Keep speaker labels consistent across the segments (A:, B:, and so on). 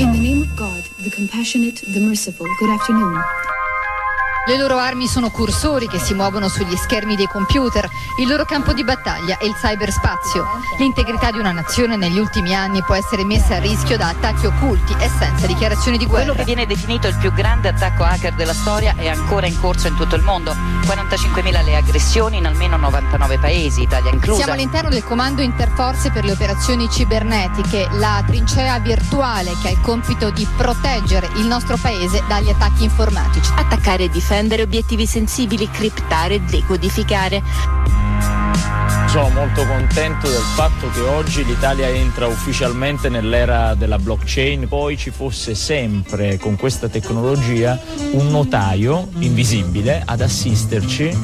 A: In the name of God, the compassionate, the merciful, good afternoon.
B: Le loro armi sono cursori che si muovono sugli schermi dei computer, il loro campo di battaglia è il cyberspazio. L'integrità di una nazione negli ultimi anni può essere messa a rischio da attacchi occulti e senza dichiarazioni di guerra.
C: Quello che viene definito il più grande attacco hacker della storia è ancora in corso in tutto il mondo. 45.000 le aggressioni in almeno 99 paesi, Italia inclusa.
B: Siamo all'interno del comando interforze per le operazioni cibernetiche, la trincea virtuale che ha il compito di proteggere il nostro paese dagli attacchi informatici.
D: Attaccare e difendere difendere obiettivi sensibili, criptare e decodificare.
E: Sono molto contento del fatto che oggi l'Italia entra ufficialmente nell'era della blockchain, poi ci fosse sempre con questa tecnologia un notaio invisibile ad assisterci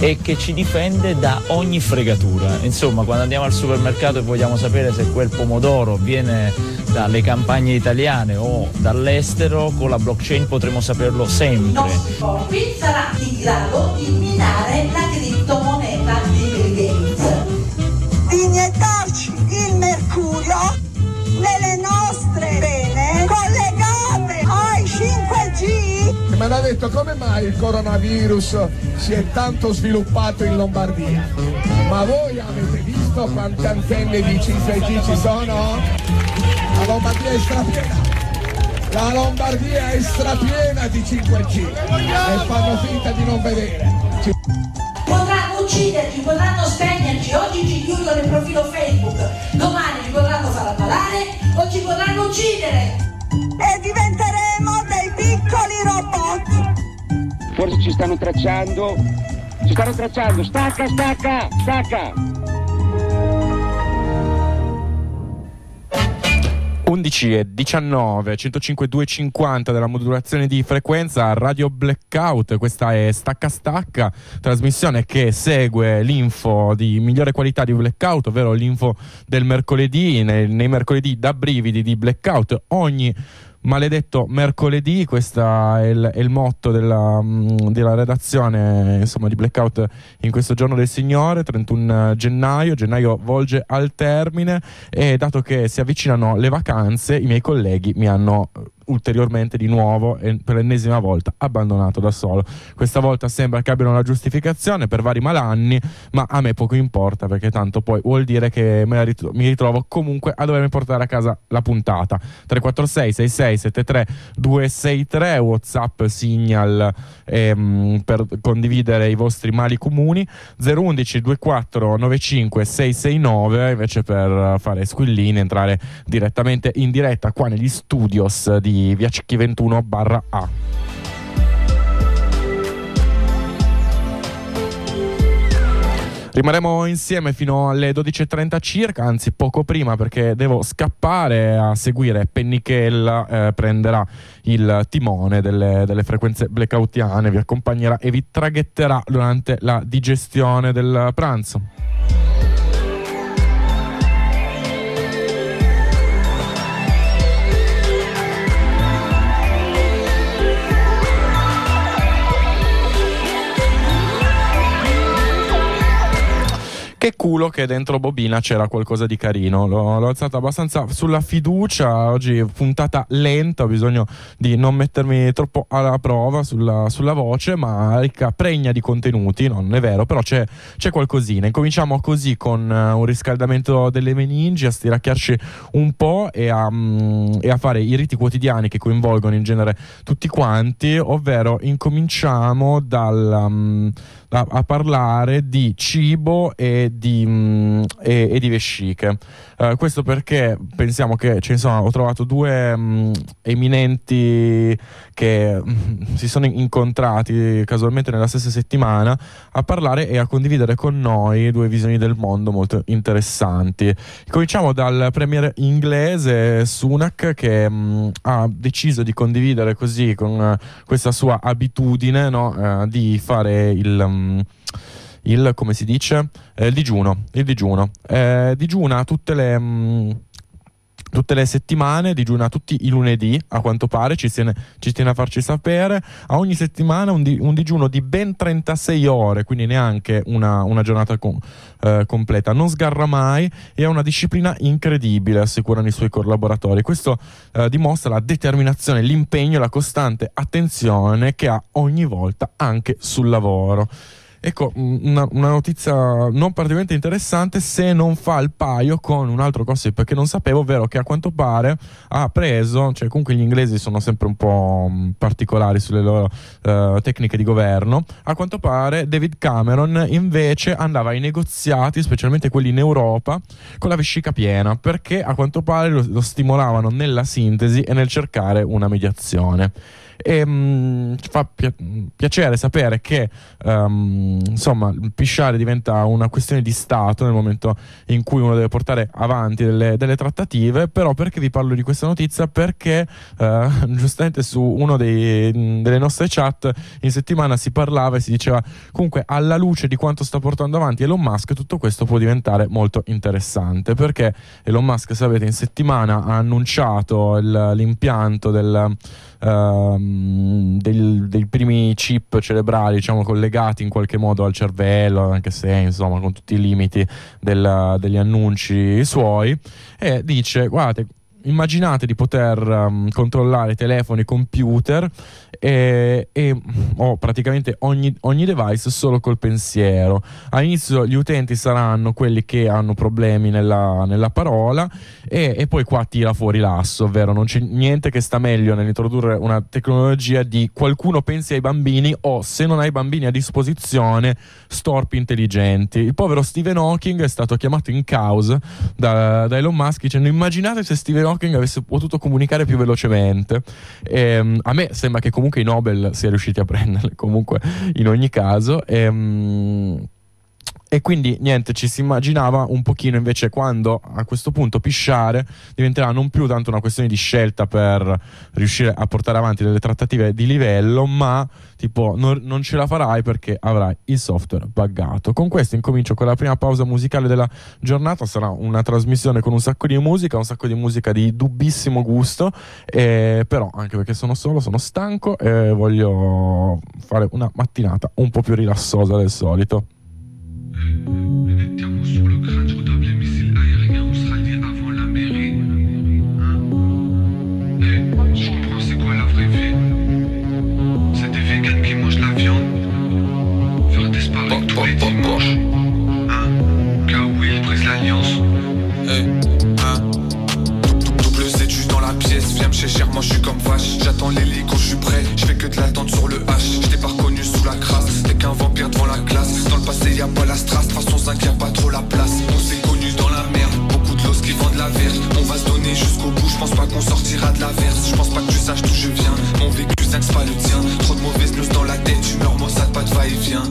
E: e che ci difende da ogni fregatura. Insomma, quando andiamo al supermercato e vogliamo sapere se quel pomodoro viene dalle campagne italiane o dall'estero, con la blockchain potremo saperlo sempre.
F: Qui sarà in grado di minare la criptomoneta
G: mercurio nelle nostre vene collegate ai 5G.
H: Mi hanno detto come mai il coronavirus si è tanto sviluppato in Lombardia. Ma voi avete visto quante antenne di 5G ci sono? La Lombardia è strapiena. La Lombardia è strapiena di 5G e fanno finta di non vedere.
F: Potranno ucciderci, potranno spegnerci, oggi ci chiudono il profilo Facebook, o ci potranno uccidere.
G: E diventeremo dei piccoli robot.
I: Forse ci stanno tracciando. Ci stanno tracciando. Stacca, stacca, stacca.
J: 11 e 19, 105 250 della modulazione di frequenza Radio Blackout, questa è Stacca Stacca, trasmissione che segue l'info di migliore qualità di Blackout, ovvero l'info del mercoledì, nei, nei mercoledì da brividi di Blackout, ogni maledetto mercoledì, questo è è il motto della, mm, della redazione insomma, di Blackout in questo giorno del Signore, 31 gennaio, gennaio volge al termine e dato che si avvicinano le vacanze i miei colleghi mi hanno ulteriormente di nuovo e per l'ennesima volta abbandonato da solo. Questa volta sembra che abbiano una giustificazione per vari malanni, ma a me poco importa perché tanto poi vuol dire che rit- mi ritrovo comunque a dovermi portare a casa la puntata. 346 66 73 263 WhatsApp Signal ehm, per condividere i vostri mali comuni 011 24 95 669 invece per fare squillini entrare direttamente in diretta qua negli studios di via Cicchi 21 barra A. Rimarremo insieme fino alle 12.30 circa, anzi poco prima perché devo scappare a seguire Pennichella, eh, prenderà il timone delle, delle, frequenze blackoutiane, vi accompagnerà e vi traghetterà durante la digestione del pranzo. Che culo che dentro bobina c'era qualcosa di carino. L'ho, l'ho alzata abbastanza sulla fiducia. Oggi puntata lenta, ho bisogno di non mettermi troppo alla prova sulla, sulla voce, ma ricca, pregna di contenuti. Non è vero, però c'è, c'è qualcosina. Incominciamo così con uh, un riscaldamento delle meningi, a stiracchiarci un po' e a, um, e a fare i riti quotidiani che coinvolgono in genere tutti quanti, ovvero incominciamo dal. Um, a, a parlare di cibo e di, mh, mm, e, e di vesciche. Uh, questo perché pensiamo che ne sono, ho trovato due mh, mm, eminenti che mh, mm, si sono incontrati casualmente nella stessa settimana a parlare e a condividere con noi due visioni del mondo molto interessanti. Cominciamo dal premier inglese Sunak che ha deciso di condividere così con uh, questa sua abitudine no, uh, di fare il um, il, come si dice, eh, il digiuno. Il digiuno. Eh, digiuna tutte le... Mh, mm, tutte le settimane, digiuna tutti i lunedì, a quanto pare, ci tiene, ci tiene a farci sapere. A ogni settimana un, di, un, digiuno di ben 36 ore, quindi neanche una, una giornata con, eh, completa. Non sgarra mai e ha una disciplina incredibile, assicurano i suoi collaboratori. Questo eh, dimostra la determinazione, l'impegno la costante attenzione che ha ogni volta anche sul lavoro. Ecco, una, una, notizia non particolarmente interessante se non fa il paio con un altro gossip che non sapevo, ovvero che a quanto pare ha preso, cioè comunque gli inglesi sono sempre un po' particolari sulle loro uh, tecniche di governo, a quanto pare David Cameron invece andava ai negoziati, specialmente quelli in Europa, con la vescica piena, perché a quanto pare lo, lo stimolavano nella sintesi e nel cercare una mediazione. E mh, mm, fa pi- piacere sapere che um, insomma pisciare diventa una questione di Stato nel momento in cui uno deve portare avanti delle, delle trattative. Però perché vi parlo di questa notizia? Perché uh, giustamente su uno delle nostre chat in settimana si parlava e si diceva comunque alla luce di quanto sta portando avanti Elon Musk tutto questo può diventare molto interessante perché Elon Musk sapete in settimana ha annunciato il, l'impianto del Ehm, del, dei primi chip cerebrali diciamo, collegati in qualche modo al cervello, anche se insomma con tutti i limiti del, degli annunci suoi, e dice guardate immaginate di poter um, controllare telefoni, computer e, e oh, praticamente ogni, ogni, device solo col pensiero. All'inizio gli utenti saranno quelli che hanno problemi nella, nella parola e, e, poi qua tira fuori l'asso, ovvero non c'è niente che sta meglio nell'introdurre una tecnologia di qualcuno pensi ai bambini o se non hai bambini a disposizione storpi intelligenti. Il povero Stephen Hawking è stato chiamato in causa da, da Elon Musk dicendo immaginate se Stephen Hawking avesse potuto comunicare più velocemente. E, um, a me sembra che comunque i Nobel sia riusciti a prenderle, comunque in ogni caso. E, um, e quindi niente, ci si immaginava un pochino invece quando a questo punto pisciare diventerà non più tanto una questione di scelta per riuscire a portare avanti delle trattative di livello, ma tipo non, non ce la farai perché avrai il software buggato. Con questo incomincio con la prima pausa musicale della giornata, sarà una trasmissione con un sacco di musica, un sacco di musica di dubbissimo gusto, eh, però anche perché sono solo, sono stanco e voglio fare una mattinata un po' più rilassosa del solito.
K: J'attends l'hélico, je suis prêt, je fais que de l'attente sur le H. Je t'ai pas reconnu sous la crasse, t'es qu'un vampire devant la classe. Dans le passé y a pas la strass, de façon 5 y a pas trop la place. On s'est connu dans la merde, beaucoup de l'os qui vendent la verte. On va se donner jusqu'au bout, je pense pas qu'on sortira de la verse. Je pense pas que tu saches d'où je viens, mon vécu c'est pas le tien. Trop de mauvaises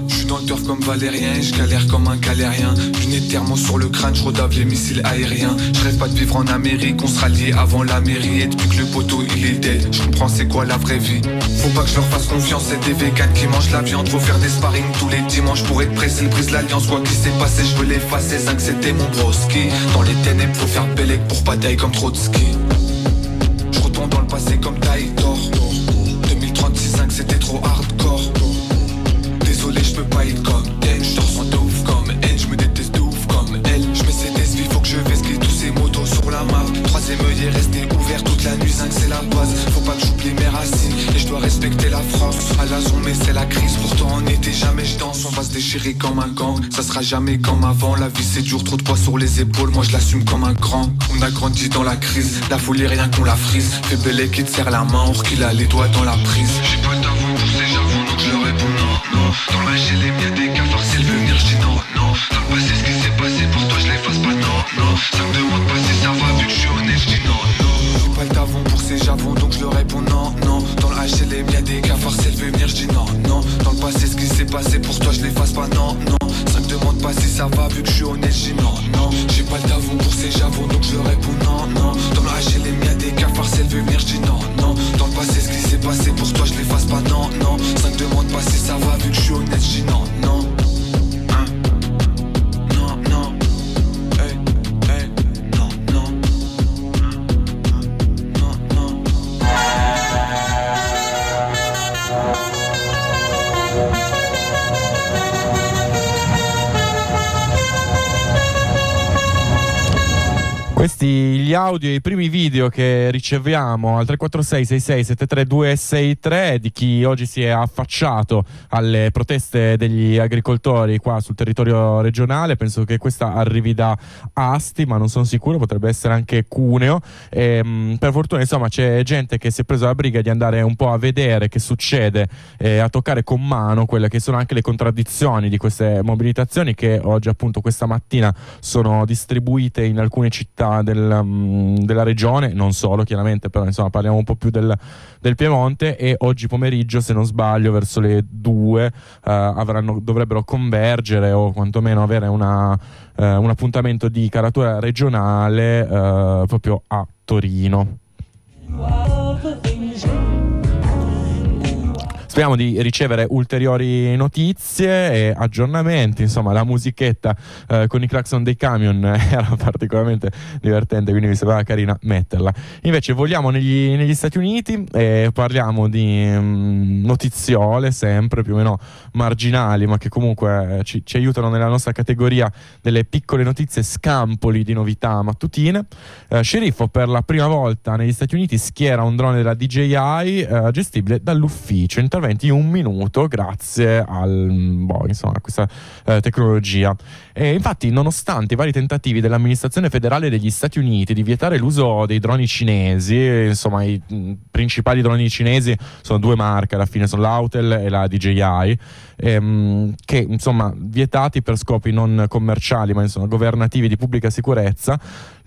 K: Je suis dans le comme Valérien je galère comme un galérien. Lunettes thermo sur le crâne, je redave les missiles aériens. Je rêve pas de vivre en Amérique, on sera lié avant la mairie. Et depuis que le poteau il est dead, je comprends c'est quoi la vraie vie. Faut pas que je leur fasse confiance, c'est des vegans qui mangent la viande. Faut faire des sparring tous les dimanches pour être pressé, brise l'alliance. Quoi qui s'est passé, je veux l'effacer, 5 c'était mon broski. Dans les ténèbres, faut faire bellec pour bataille comme Trotsky. Je retourne dans le passé comme Taïtor. 2036 c'était trop hardcore. Je peux pas être comme elle. Je ressens de ouf comme elle, je me déteste de ouf comme elle. Je mets ces vie, faut que je vesquille tous ces motos sur la map. Troisième œil est resté ouvert toute la nuit, 5 c'est la base. Faut pas que j'oublie mes racines et je dois respecter la France. À la zone, mais c'est la crise. Pourtant, on était jamais, je danse. On va se déchirer comme un gang. Ça sera jamais comme avant. La vie c'est dur, trop de poids sur les épaules. Moi je l'assume comme un grand. On a grandi dans la crise. La folie, rien qu'on la frise. Fais belle qui te serre la main, or qu'il a les doigts dans la prise.
L: Dans les miens le passé, ce qui s'est passé pour toi, je l'efface pas, non, non. Ça me demande pas si ça va, vu que je suis honnête, je dis non, non.
K: Pas le tavon pour ces javons, donc je leur réponds non, non. Le HLM, y'a des cafards, s'il veut venir, je dis non, non. Dans le passé, ce qui s'est passé pour toi, je l'efface pas, non, non. Ça me demande pas si ça va, vu que je suis honnête, je dis non, non. J'ai pas le tavon pour ces javons, donc je réponds non, non. Dans le HLM, y'a des cafards, s'il veut venir, je non, non. Dans le passé, ce qui s'est passé pour toi, je l'efface pas, non, non. Ça me demande pas si ça va, vu que je suis honnête, je dis non, non.
J: Questi gli audio e i primi video che riceviamo al 346 66 732 63 di chi oggi si è affacciato alle proteste degli agricoltori qua sul territorio regionale. Penso che questa arrivi da Asti, ma non sono sicuro, potrebbe essere anche Cuneo. E, mh, per fortuna, insomma, c'è gente che si è presa la briga di andare un po' a vedere che succede, eh, a toccare con mano quelle che sono anche le contraddizioni di queste mobilitazioni che oggi appunto questa mattina sono distribuite in alcune città del, um, della regione, non solo chiaramente, però insomma parliamo un po' più del, del Piemonte e oggi pomeriggio se non sbaglio verso le 2 uh, avranno, dovrebbero convergere o quantomeno avere una, uh, un appuntamento di caratura regionale uh, proprio a Torino. Speriamo di ricevere ulteriori notizie e aggiornamenti. Insomma, la musichetta eh, con i clacson dei camion era particolarmente divertente, quindi mi sembrava carina metterla. Invece, vogliamo negli, negli Stati Uniti e parliamo di mm, notiziole sempre più o meno marginali, ma che comunque ci, ci, aiutano nella nostra categoria delle piccole notizie scampoli di novità mattutine. Eh, Sceriffo per la prima volta negli Stati Uniti schiera un drone della DJI eh, gestibile dall'ufficio. Intervento in un minuto grazie al, boh, insomma, a questa eh, tecnologia. E infatti, nonostante i vari tentativi dell'amministrazione federale degli Stati Uniti di vietare l'uso dei droni cinesi, insomma, i mh, principali droni cinesi sono due marche alla fine, sono l'Autel e la DJI ehm, che insomma vietati per scopi non commerciali ma insomma governativi di pubblica sicurezza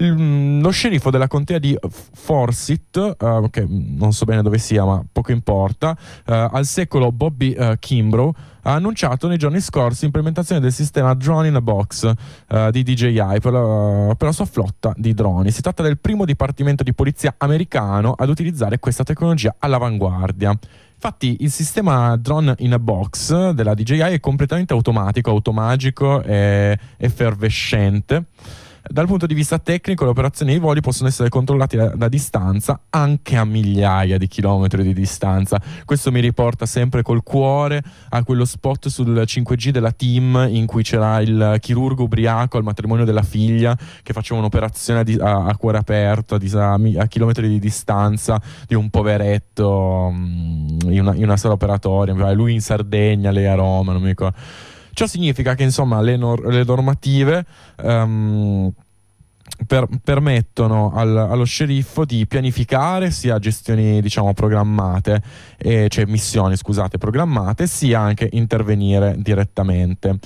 J: mm, lo sceriffo della contea di Forsyth uh, che non so bene dove sia ma poco importa uh, al secolo Bobby uh, Kimbrough ha annunciato nei giorni scorsi l'implementazione del sistema Drone in a Box uh, di DJI per la, per la, sua flotta di droni. Si tratta del primo dipartimento di polizia americano ad utilizzare questa tecnologia all'avanguardia. Infatti il sistema drone in a box della DJI è completamente automatico, automagico e effervescente. Dal punto di vista tecnico, le operazioni dei voli possono essere controllate da, da, distanza, anche a migliaia di chilometri di distanza. Questo mi riporta sempre col cuore a quello spot sul 5G della team in cui c'era il chirurgo ubriaco al matrimonio della figlia che faceva un'operazione a, a, cuore aperto a, a, chilometri di distanza di un poveretto um, in, una, in una sala operatoria. Lui in Sardegna, lei a Roma, non mi ricordo. Ciò significa che insomma le, nor- le normative um, per, permettono al, allo sceriffo di pianificare sia gestioni diciamo programmate, eh, cioè missioni scusate programmate, sia anche intervenire direttamente.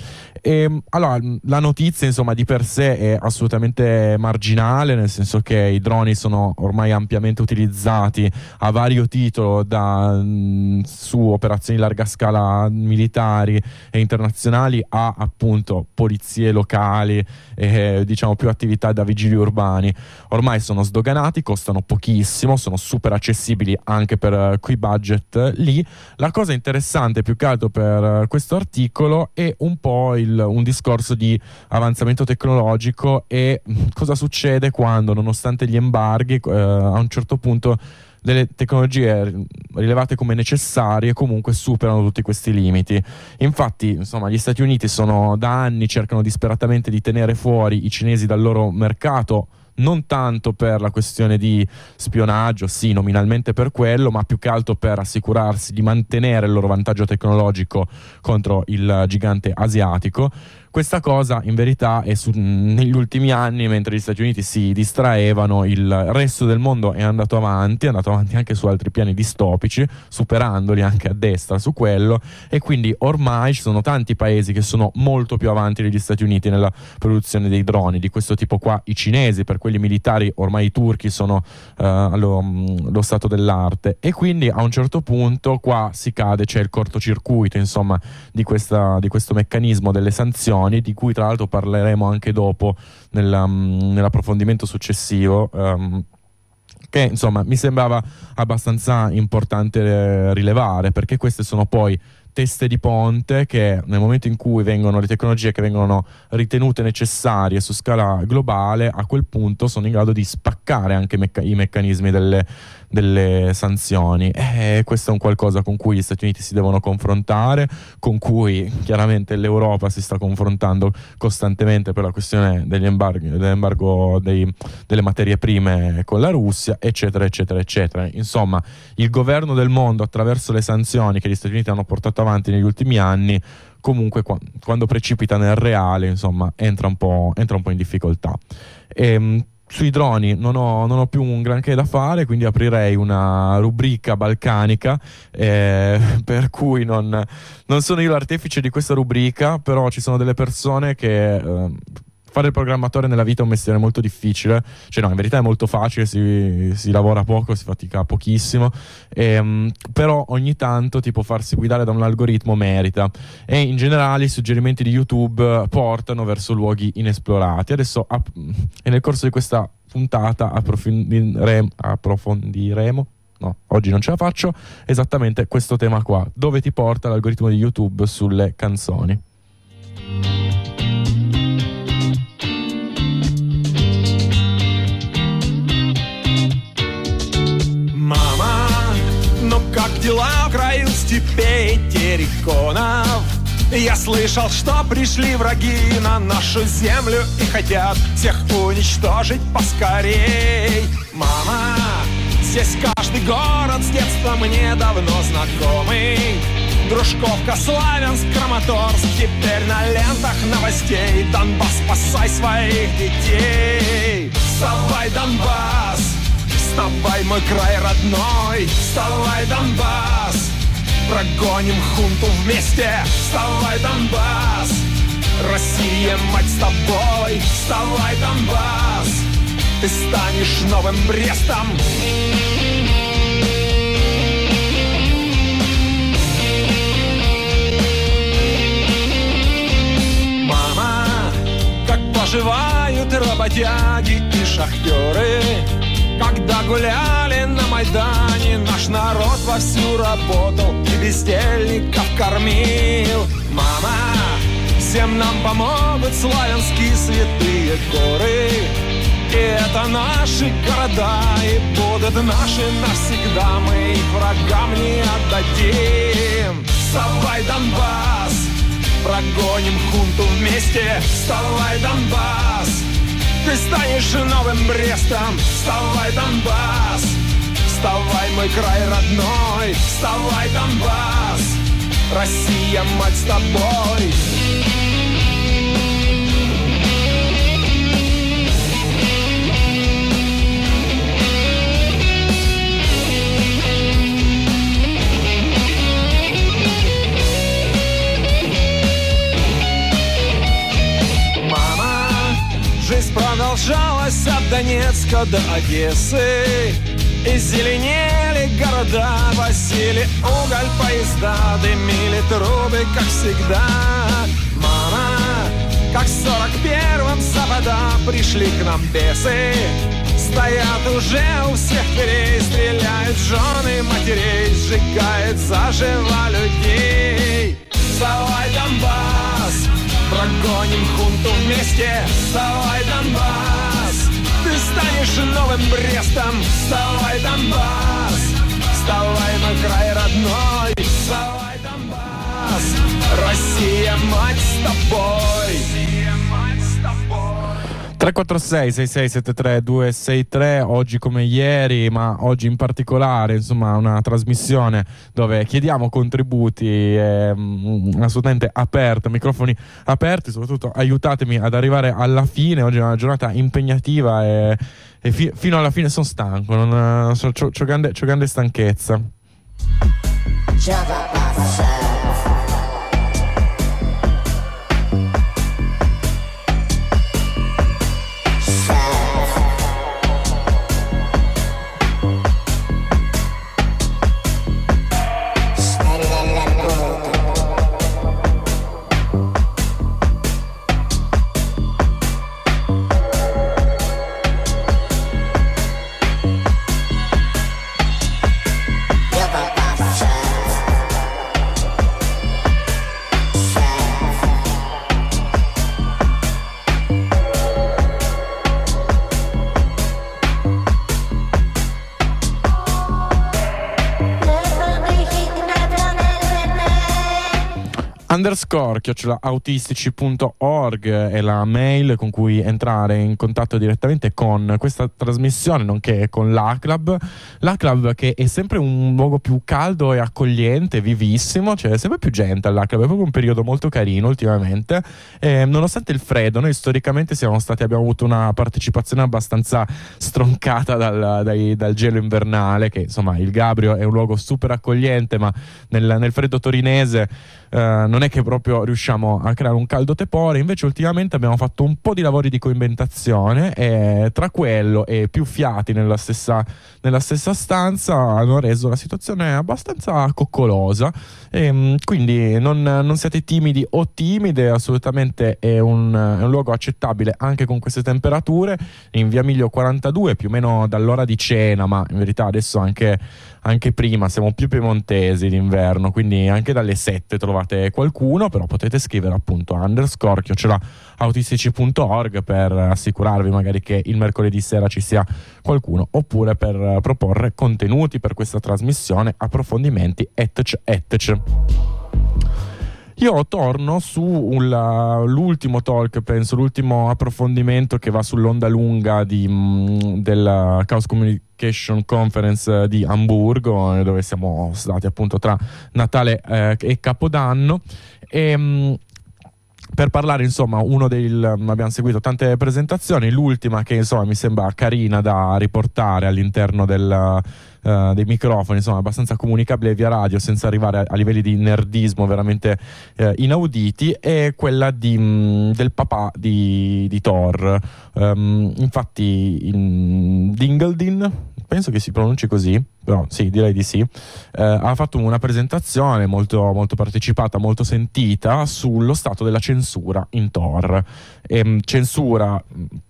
J: E, allora, la notizia insomma di per sé è assolutamente marginale, nel senso che i droni sono ormai ampiamente utilizzati a vario titolo da, mh, su operazioni larga scala militari e internazionali a appunto polizie locali e diciamo più attività da vigili urbani. Ormai sono sdoganati, costano pochissimo, sono super accessibili anche per uh, quei budget lì. La cosa interessante più che altro per uh, questo articolo è un po' il, un discorso di avanzamento tecnologico e cosa succede quando nonostante gli embarghi uh, a un certo punto delle tecnologie rilevate come necessarie comunque superano tutti questi limiti. Infatti, insomma, gli Stati Uniti sono da anni cercano disperatamente di tenere fuori i cinesi dal loro mercato non tanto per la questione di spionaggio, sì, nominalmente per quello, ma più che altro per assicurarsi di mantenere il loro vantaggio tecnologico contro il gigante asiatico. Questa cosa in verità è su, negli ultimi anni, mentre gli Stati Uniti si distraevano, il resto del mondo è andato avanti, è andato avanti anche su altri piani distopici, superandoli anche a destra su quello, e quindi ormai ci sono tanti paesi che sono molto più avanti degli Stati Uniti nella produzione dei droni, di questo tipo qua i cinesi, per quelli militari ormai i turchi sono uh, lo, lo stato dell'arte, e quindi a un certo punto qua si cade, c'è il cortocircuito insomma di, questa, di questo meccanismo delle sanzioni testimoni, di cui tra l'altro parleremo anche dopo nella, mm, nell'approfondimento successivo. Um, che insomma mi sembrava abbastanza importante eh, rilevare perché queste sono poi teste di ponte che nel momento in cui vengono le tecnologie che vengono ritenute necessarie su scala globale, a quel punto sono in grado di spaccare anche mecca- i meccanismi delle, delle sanzioni. E questo è un qualcosa con cui gli Stati Uniti si devono confrontare, con cui chiaramente l'Europa si sta confrontando costantemente per la questione degli embarghi, dell'embargo dei, delle materie prime con la Russia, eccetera, eccetera, eccetera. Insomma, il governo del mondo attraverso le sanzioni che gli Stati Uniti hanno portato avanti negli ultimi anni comunque qua- quando precipita nel reale insomma entra un po', entra un po in difficoltà. E, sui droni non ho, non ho, più un granché da fare, quindi aprirei una rubrica balcanica, eh, per cui non, non, sono io l'artefice di questa rubrica, però ci sono delle persone che eh, fare il programmatore nella vita è un mestiere molto difficile, cioè no, in verità è molto facile, si, si lavora poco, si fatica pochissimo, e, um, però ogni tanto tipo farsi guidare da un algoritmo merita. E in generale i suggerimenti di YouTube portano verso luoghi inesplorati. Adesso app- e nel corso di questa puntata approfondire- approfondiremo? No, oggi non ce la faccio, esattamente questo tema qua, dove ti porta l'algoritmo di YouTube sulle canzoni.
M: Дела в краю степей терриконов? Я слышал, что пришли враги на нашу землю и хотят всех уничтожить поскорей. Мама, здесь каждый город с детства мне давно знакомый. Дружковка, Славянск, Краматорск Теперь на лентах новостей Донбасс, спасай своих детей Вставай, Донбасс Вставай, мой край родной. Вставай, Донбасс. Прогоним хунту вместе. Вставай, Донбасс. Россия, мать с тобой. Вставай, Донбасс. Ты станешь новым Брестом. Мама, как поживают работяги и шахтеры Когда гуляли на Майдане Наш народ вовсю работал И бездельников кормил. Мама, всем нам помогут славянские святые горы. И это наши города И будут наши навсегда. Мы их врагам не отдадим. Вставай, Донбасс Прогоним хунту вместе. Вставай, Донбасс Ты станешь новым Брестом. Вставай, Донбасс. Вставай, мой край родной. Вставай, Донбасс. Россия, мать с тобой Донецка до Одессы. И зеленели города, возили уголь поезда Дымили трубы, как всегда. Мама, как в сорок первом запада пришли к нам бесы. Стоят уже у всех дверей, стреляют жены матерей Сжигают заживо людей. Вставай, Донбасс, прогоним хунту вместе. Вставай, Донбасс, станешь новым Брестом. Вставай, Донбасс, вставай, мой край родной. Вставай, Донбасс, Россия, мать с тобой
J: 346 6673 263 oggi come ieri ma oggi in particolare insomma una trasmissione dove chiediamo contributi eh, assolutamente aperta microfoni aperti soprattutto aiutatemi ad arrivare alla fine. Oggi è una giornata impegnativa e, e fi- fino alla fine sono stanco non, non so, c'ho, c'ho grande, c'ho grande stanchezza.
N: Java
J: Underscore chiocciola autistici.org è la mail con cui entrare in contatto direttamente con questa trasmissione, nonché con l'ACLAB. L'ACLAB che è sempre un luogo più caldo e accogliente, vivissimo, c'è cioè sempre più gente all'ACLAB, è proprio un periodo molto carino ultimamente. E, nonostante il freddo, noi storicamente siamo stati, abbiamo avuto una partecipazione abbastanza stroncata dal, dai, dal gelo invernale, che insomma il Gabrio è un luogo super accogliente, ma nel, nel freddo torinese eh, non è che proprio riusciamo a creare un caldo tepore, invece ultimamente abbiamo fatto un po' di lavori di coinventazione e tra quello e più fiati nella stessa, nella stessa stanza hanno reso la situazione abbastanza coccolosa. E, ehm, quindi non, non, siate timidi o timide, assolutamente è un, è un, luogo accettabile anche con queste temperature. In via Miglio 42, più o meno dall'ora di cena, ma in verità adesso anche anche prima, siamo più piemontesi d'inverno, quindi anche dalle 7 trovate qualcuno, però potete scrivere appunto underscore chiocciola autistici.org per assicurarvi magari che il mercoledì sera ci sia qualcuno, oppure per proporre contenuti per questa trasmissione, approfondimenti, etc. etc. Io torno sull'ultimo talk, penso, l'ultimo approfondimento che va sull'onda lunga di, mh, della Chaos Communication Conference di Hamburgo, dove siamo stati appunto tra Natale eh, e Capodanno. E, mh, per parlare, insomma, uno del. abbiamo seguito tante presentazioni, l'ultima che insomma mi sembra carina da riportare all'interno del uh, dei microfoni, insomma, abbastanza comunicabile via radio senza arrivare a, a livelli di nerdismo veramente uh, inauditi, è quella di, mh, mm, del papà di, di Thor. Um, infatti, in Dingledin, penso che si pronunci così, però sì, direi di sì, eh, ha fatto una presentazione molto, molto, partecipata, molto sentita sullo stato della censura in Thor. E, ehm, censura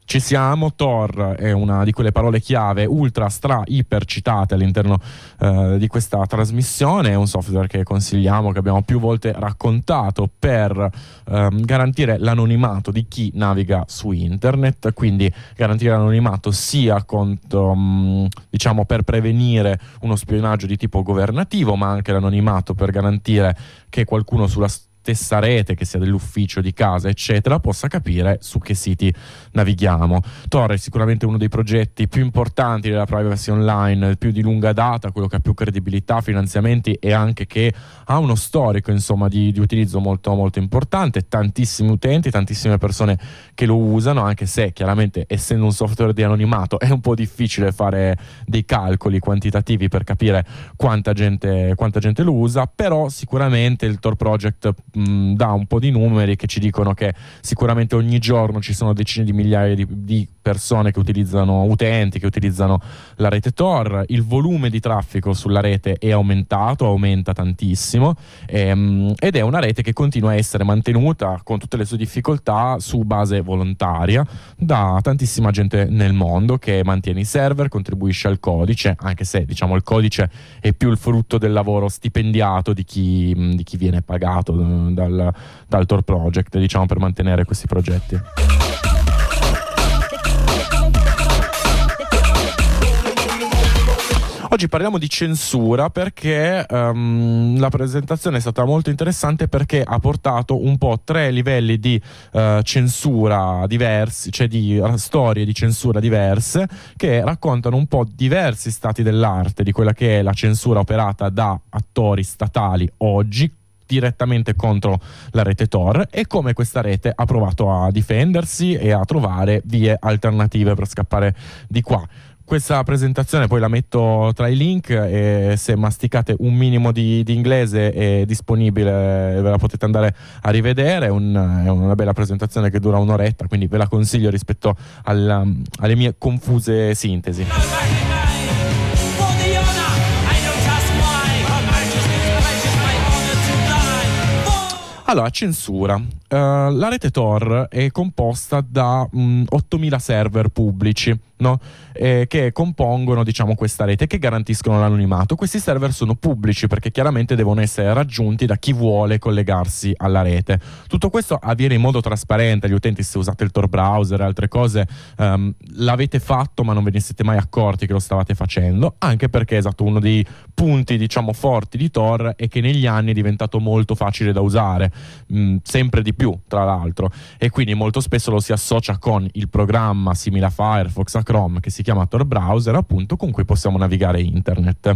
J: ci siamo, Thor è una di quelle parole chiave ultra stra iper citate all'interno eh, di questa trasmissione, è un software che consigliamo, che abbiamo più volte raccontato per ehm, garantire l'anonimato di chi naviga su internet, quindi garantire l'anonimato sia contro, mh, diciamo per prevenire uno spionaggio di tipo governativo, ma anche l'anonimato per garantire che qualcuno sulla stessa rete, che sia dell'ufficio, di casa, eccetera, possa capire su che siti navighiamo. Tor è sicuramente uno dei progetti più importanti della privacy online, più di lunga data, quello che ha più credibilità, finanziamenti e anche che ha uno storico insomma, di, di utilizzo molto, molto importante, tantissimi utenti, tantissime persone che lo usano, anche se chiaramente essendo un software di anonimato è un po' difficile fare dei calcoli quantitativi per capire quanta gente, quanta gente lo usa, però sicuramente il Tor Project mh, dà un po' di numeri che ci dicono che sicuramente ogni giorno ci sono decine di migliaia di, di persone che utilizzano, utenti che utilizzano la rete Tor, il volume di traffico sulla rete è aumentato, aumenta tantissimo ehm, ed è una rete che continua a essere mantenuta con tutte le sue difficoltà su base volontaria da tantissima gente nel mondo che mantiene i server, contribuisce al codice, anche se diciamo il codice è più il frutto del lavoro stipendiato di chi, di chi viene pagato dal, dal Tor Project, diciamo, per mantenere questi progetti. Oggi parliamo di censura perché um, la presentazione è stata molto interessante perché ha portato un po' tre livelli di uh, censura diversi, cioè di uh, storie di censura diverse che raccontano un po' diversi stati dell'arte di quella che è la censura operata da attori statali oggi direttamente contro la rete Tor e come questa rete ha provato a difendersi e a trovare vie alternative per scappare di qua. Questa presentazione poi la metto tra i link e se masticate un minimo di, di inglese è disponibile, ve la potete andare a rivedere, è, un, è, una bella presentazione che dura un'oretta, quindi ve la consiglio rispetto alla, alle mie confuse sintesi. Allora, censura. Uh, la rete Tor è composta da um, 8000 server pubblici no? eh, che compongono diciamo, questa rete che garantiscono l'anonimato. Questi server sono pubblici perché chiaramente devono essere raggiunti da chi vuole collegarsi alla rete. Tutto questo avviene in modo trasparente, gli utenti se usate il Tor browser e altre cose um, l'avete fatto ma non ve ne siete mai accorti che lo stavate facendo, anche perché esatto uno dei punti diciamo forti di Tor è che negli anni è diventato molto facile da usare mh, sempre di più tra l'altro e quindi molto spesso lo si associa con il programma simile a Firefox, a Chrome che si chiama Tor Browser appunto con cui possiamo navigare internet.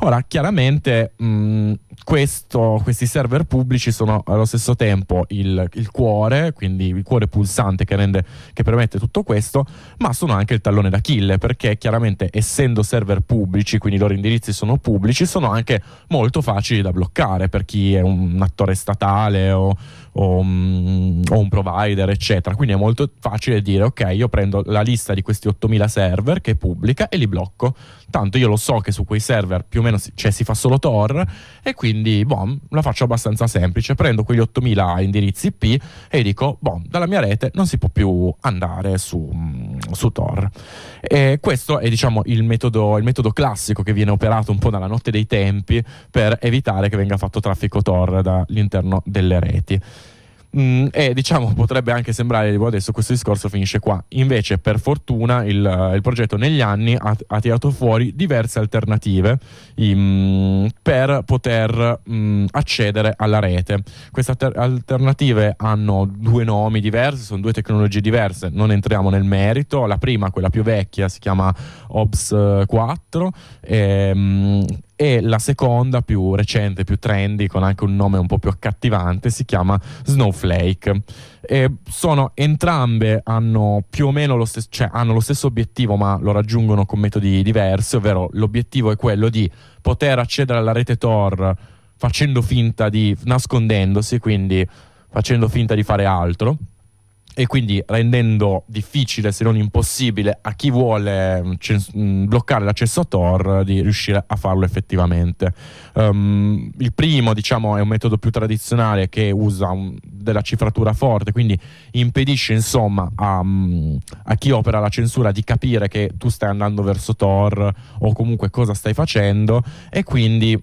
J: Ora chiaramente mh, questo, questi server pubblici sono allo stesso tempo il, il cuore, quindi il cuore pulsante che, rende, che permette tutto questo, ma sono anche il tallone d'Achille perché chiaramente essendo server pubblici, quindi i loro indirizzi sono pubblici, sono anche molto facili da bloccare per chi è un attore statale o, o, um, o un provider, eccetera. Quindi è molto facile dire ok, io prendo la lista di questi 8000 server che pubblica e li blocco. Tanto io lo so che su quei server più o meno si, cioè, si fa solo Tor e quindi boh, la faccio abbastanza semplice. Prendo quegli 8000 indirizzi IP e dico, boh, dalla mia rete non si può più andare su, su Tor. E questo è diciamo il metodo, il metodo classico che viene operato un po' dalla notte dei tempi per evitare che venga fatto traffico Tor dall'interno delle reti. Mm, e diciamo potrebbe anche sembrare adesso questo discorso finisce qua. Invece per fortuna il, il progetto negli anni ha, ha, tirato fuori diverse alternative um, per poter um, accedere alla rete. Queste alter- alternative hanno due nomi diversi sono due tecnologie diverse. Non entriamo nel merito. La prima quella più vecchia si chiama OBS 4 e, um, e la seconda, più recente, più trendy, con anche un nome un po' più accattivante, si chiama Snowflake. E sono entrambe hanno più o meno lo stesso, cioè hanno lo stesso obiettivo, ma lo raggiungono con metodi diversi, ovvero l'obiettivo è quello di poter accedere alla rete Tor facendo finta di nascondendosi, quindi facendo finta di fare altro e quindi rendendo difficile se non impossibile a chi vuole mm, cens- mm, bloccare l'accesso a Tor di riuscire a farlo effettivamente. Um, il primo diciamo è un metodo più tradizionale che usa un, della cifratura forte, quindi impedisce insomma a, a, chi opera la censura di capire che tu stai andando verso Tor o comunque cosa stai facendo e quindi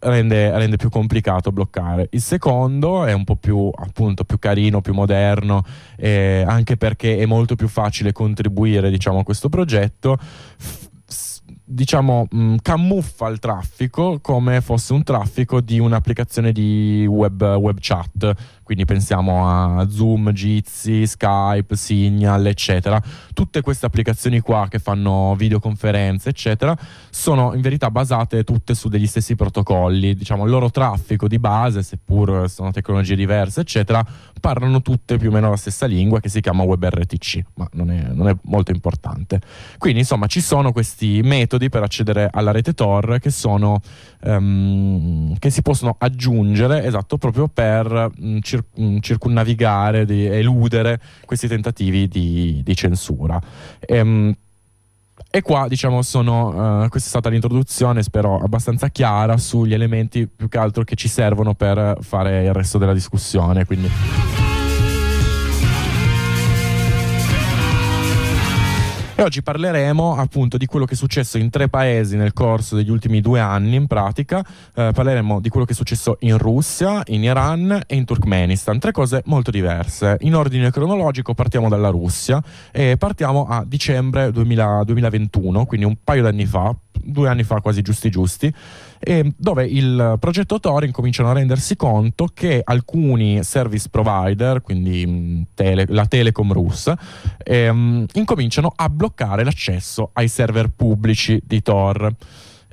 J: rende, rende, più complicato bloccare. Il secondo è un po' più, appunto, più carino, più moderno, eh, anche perché è molto più facile contribuire diciamo, a questo progetto. F- diciamo, mh, camuffa il traffico come fosse un traffico di un'applicazione di web, web chat quindi pensiamo a Zoom, Jitsi, Skype, Signal, eccetera. Tutte queste applicazioni qua che fanno videoconferenze, eccetera, sono in verità basate tutte su degli stessi protocolli, diciamo il loro traffico di base, seppur sono tecnologie diverse, eccetera, parlano tutte più o meno la stessa lingua che si chiama WebRTC, ma non è, non è molto importante. Quindi insomma ci sono questi metodi per accedere alla rete Tor che sono um, che si possono aggiungere esatto proprio per um, circondare cir- circunnavigare, di eludere questi tentativi di, di censura. Ehm, e qua, diciamo, sono, uh, questa è stata l'introduzione, spero abbastanza chiara, sugli elementi più che altro che ci servono per fare il resto della discussione. Quindi. E oggi parleremo appunto di quello che è successo in tre paesi nel corso degli ultimi due anni in pratica. Eh, parleremo di quello che è successo in Russia, in Iran e in Turkmenistan. Tre cose molto diverse. In ordine cronologico partiamo dalla Russia e partiamo a dicembre 2000, 2021, quindi un paio d'anni fa, due anni fa quasi giusti giusti e dove il progetto Tor incominciano a rendersi conto che alcuni service provider, quindi mm, tele, la Telecom russa, ehm, incominciano a bloccare l'accesso ai server pubblici di Tor.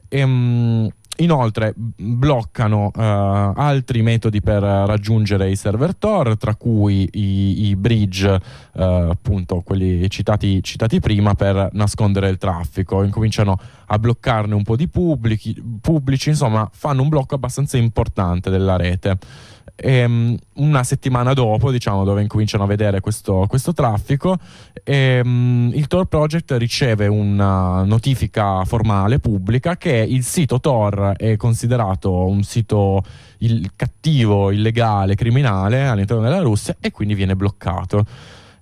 J: E, um, Inoltre bloccano uh, altri metodi per raggiungere i server Tor, tra cui i, i bridge, uh, appunto quelli citati, citati, prima, per nascondere il traffico. Incominciano a bloccarne un po' di pubblici, pubblici insomma fanno un blocco abbastanza importante della rete. E, um, una settimana dopo, diciamo, dove incominciano a vedere questo, questo traffico, e, um, il Tor Project riceve una notifica formale pubblica che il sito Tor è considerato un sito il, cattivo, illegale, criminale all'interno della Russia e quindi viene bloccato.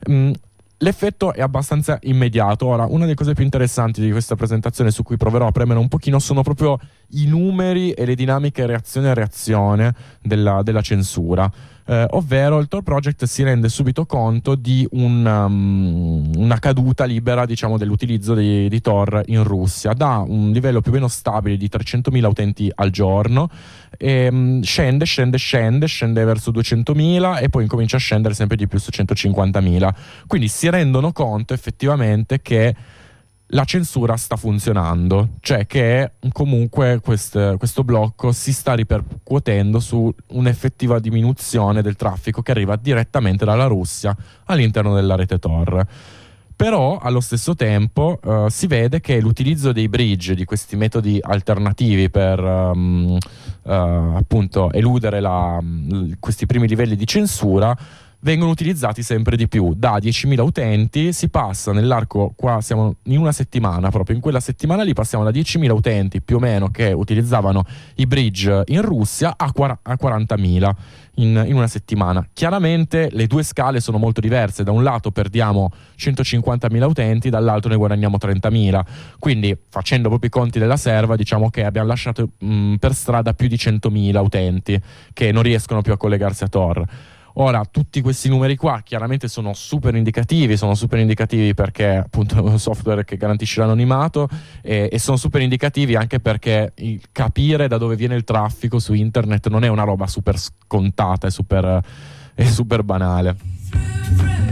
J: Um, L'effetto è abbastanza immediato. Ora, una delle cose più interessanti di questa presentazione su cui proverò a premere un pochino sono proprio i numeri e le dinamiche reazione a reazione della, della censura. Eh, ovvero il Tor Project si rende subito conto di un, um, una caduta libera diciamo, dell'utilizzo di, di, Tor in Russia, da un livello più o meno stabile di 300.000 utenti al giorno, e, um, scende, scende, scende, scende verso 200.000 e poi incomincia a scendere sempre di più su 150.000. Quindi si rendono conto effettivamente che la censura sta funzionando, cioè che comunque quest, questo blocco si sta ripercuotendo su un'effettiva diminuzione del traffico che arriva direttamente dalla Russia all'interno della rete Tor. Però allo stesso tempo uh, si vede che l'utilizzo dei bridge, di questi metodi alternativi per um, uh, appunto eludere la, questi primi livelli di censura, vengono utilizzati sempre di più. Da 10.000 utenti si passa nell'arco, qua siamo in una settimana, proprio in quella settimana lì passiamo da 10.000 utenti più o meno che utilizzavano i bridge in Russia a, 40.000 in, in, una settimana. Chiaramente le due scale sono molto diverse, da un lato perdiamo 150.000 utenti, dall'altro ne guadagniamo 30.000, quindi facendo proprio i conti della serva diciamo che abbiamo lasciato mh, per strada più di 100.000 utenti che non riescono più a collegarsi a Tor. Ora, tutti questi numeri qua chiaramente sono super indicativi, sono super indicativi perché appunto è un software che garantisce l'anonimato e, e sono super indicativi anche perché capire da dove viene il traffico su internet non è una roba super scontata, è super, super banale.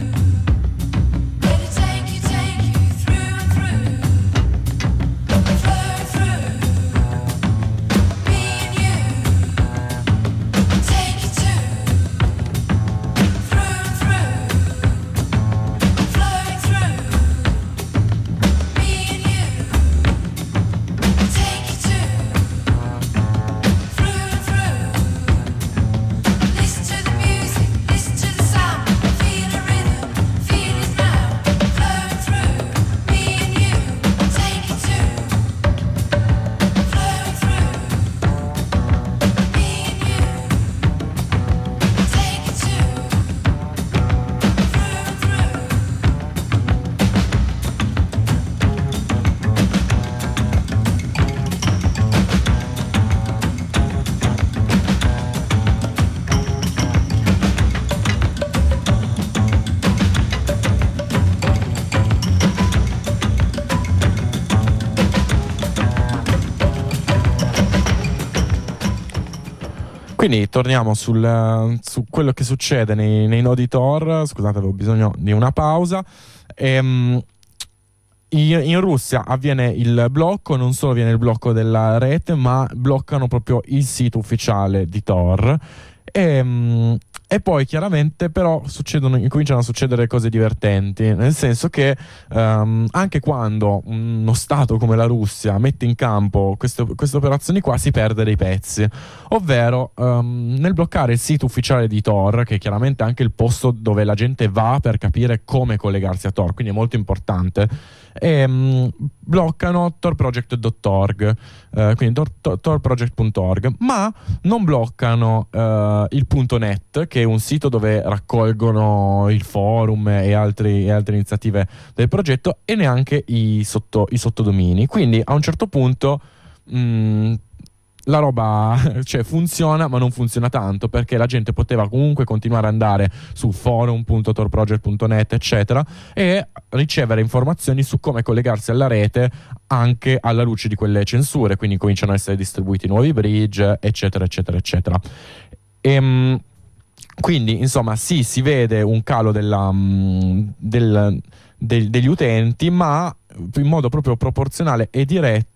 J: Quindi torniamo sul, su quello che succede nei, nei, nodi Tor. Scusate, avevo bisogno di una pausa. Ehm, in Russia avviene il blocco, non solo viene il blocco della rete, ma bloccano proprio il sito ufficiale di Tor. E, ehm, e poi chiaramente però incominciano a succedere cose divertenti, nel senso che um, anche quando uno Stato come la Russia mette in campo queste, queste operazioni qua si perde dei pezzi, ovvero um, nel bloccare il sito ufficiale di Tor, che è chiaramente anche il posto dove la gente va per capire come collegarsi a Tor, quindi è molto importante e um, bloccano torproject.org, eh, quindi tor- torproject.org, ma non bloccano eh, il .net, che è un sito dove raccolgono il forum e, altri, e altre iniziative del progetto, e neanche i, sotto, i sottodomini. Quindi a un certo punto... Mh, mm, la roba cioè, funziona, ma non funziona tanto perché la gente poteva comunque continuare ad andare su forum.torproject.net, eccetera, e ricevere informazioni su come collegarsi alla rete anche alla luce di quelle censure. Quindi cominciano ad essere distribuiti nuovi bridge, eccetera, eccetera, eccetera. E, ehm, quindi, insomma, sì, si vede un calo della, mm, del, del, degli utenti, ma in modo proprio proporzionale e diretto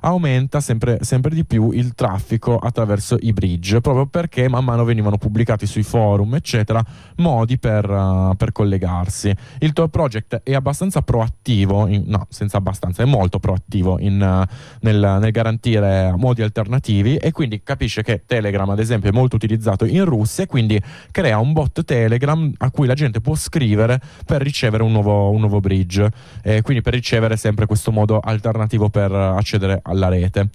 J: aumenta sempre, sempre, di più il traffico attraverso i bridge, proprio perché man mano venivano pubblicati sui forum, eccetera, modi per, uh, per collegarsi. Il Tor Project è abbastanza proattivo, in, no, senza abbastanza, è molto proattivo in, uh, nel, nel, garantire modi alternativi e quindi capisce che Telegram, ad esempio, è molto utilizzato in Russia e quindi crea un bot Telegram a cui la gente può scrivere per ricevere un nuovo, un nuovo bridge, eh, quindi per ricevere sempre questo modo alternativo per accedere alla rete.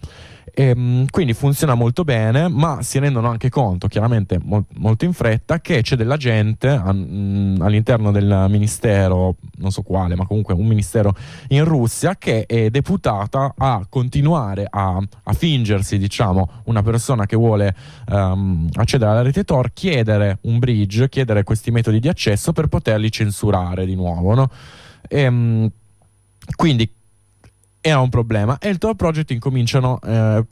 J: E, quindi funziona molto bene, ma si rendono anche conto, chiaramente mol- molto in fretta, che c'è della gente a, mh, all'interno del ministero, non so quale, ma comunque un ministero in Russia, che è deputata a continuare a, a fingersi, diciamo, una persona che vuole um, accedere alla rete Tor, chiedere un bridge, chiedere questi metodi di accesso per poterli censurare di nuovo. No? E, mh, era un problema e il Tor Project incominciano eh,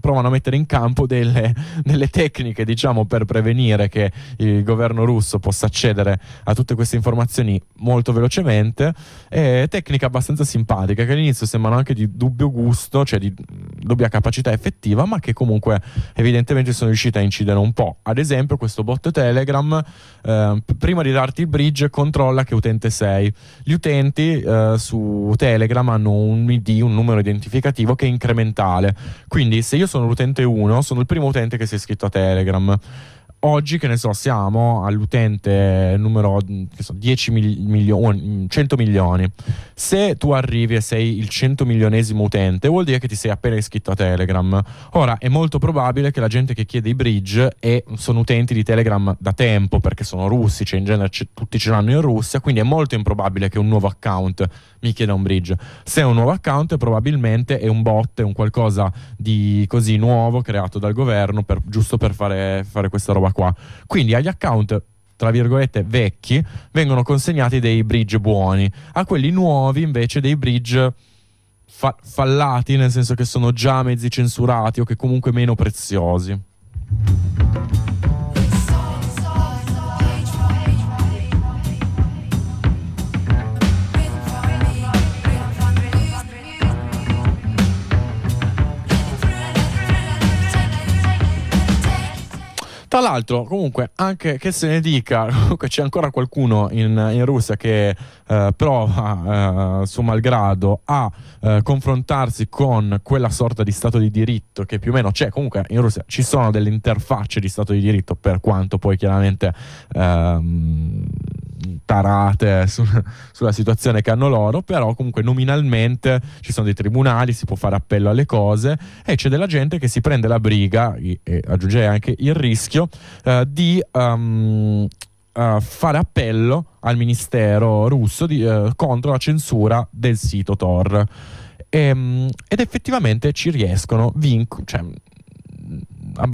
J: provano a mettere in campo delle, delle, tecniche diciamo per prevenire che il governo russo possa accedere a tutte queste informazioni molto velocemente. E tecniche abbastanza simpatiche che all'inizio sembrano anche di dubbio gusto cioè di dubbia capacità effettiva ma che comunque evidentemente sono riuscite a incidere un po' ad esempio questo bot telegram eh, prima di darti il bridge controlla che utente sei. Gli utenti eh, su telegram hanno un ID un numero identificativo che è incrementale. Quindi se io sono l'utente 1, sono il primo utente che si è iscritto a Telegram. Oggi, che ne so, siamo all'utente numero so, 10 milioni, 100 milioni. Se tu arrivi e sei il 100 milionesimo utente, vuol dire che ti sei appena iscritto a Telegram. Ora, è molto probabile che la gente che chiede i bridge e sono utenti di Telegram da tempo, perché sono russi, cioè in genere c- tutti ce l'hanno in Russia, quindi è molto improbabile che un nuovo account mi chieda un bridge. Se è un nuovo account, probabilmente è un bot, è un qualcosa di così nuovo creato dal governo per, giusto per fare, fare questa roba qua. Quindi agli account tra virgolette vecchi vengono consegnati dei bridge buoni, a quelli nuovi invece dei bridge fa- fallati, nel senso che sono già mezzi censurati o che comunque meno preziosi. Tra l'altro, comunque, anche che se ne dica, comunque c'è ancora qualcuno in, in Russia che eh, prova, eh, suo malgrado, a eh, confrontarsi con quella sorta di Stato di diritto che più o meno c'è. Comunque in Russia ci sono delle interfacce di Stato di diritto, per quanto poi chiaramente ehm, tarate su, sulla situazione che hanno loro, però comunque nominalmente ci sono dei tribunali, si può fare appello alle cose e c'è della gente che si prende la briga, e aggiungerei anche il rischio, eh, di um, uh, fare appello al ministero russo di, uh, contro la censura del sito Tor. E, um, ed effettivamente ci riescono, vinc- cioè,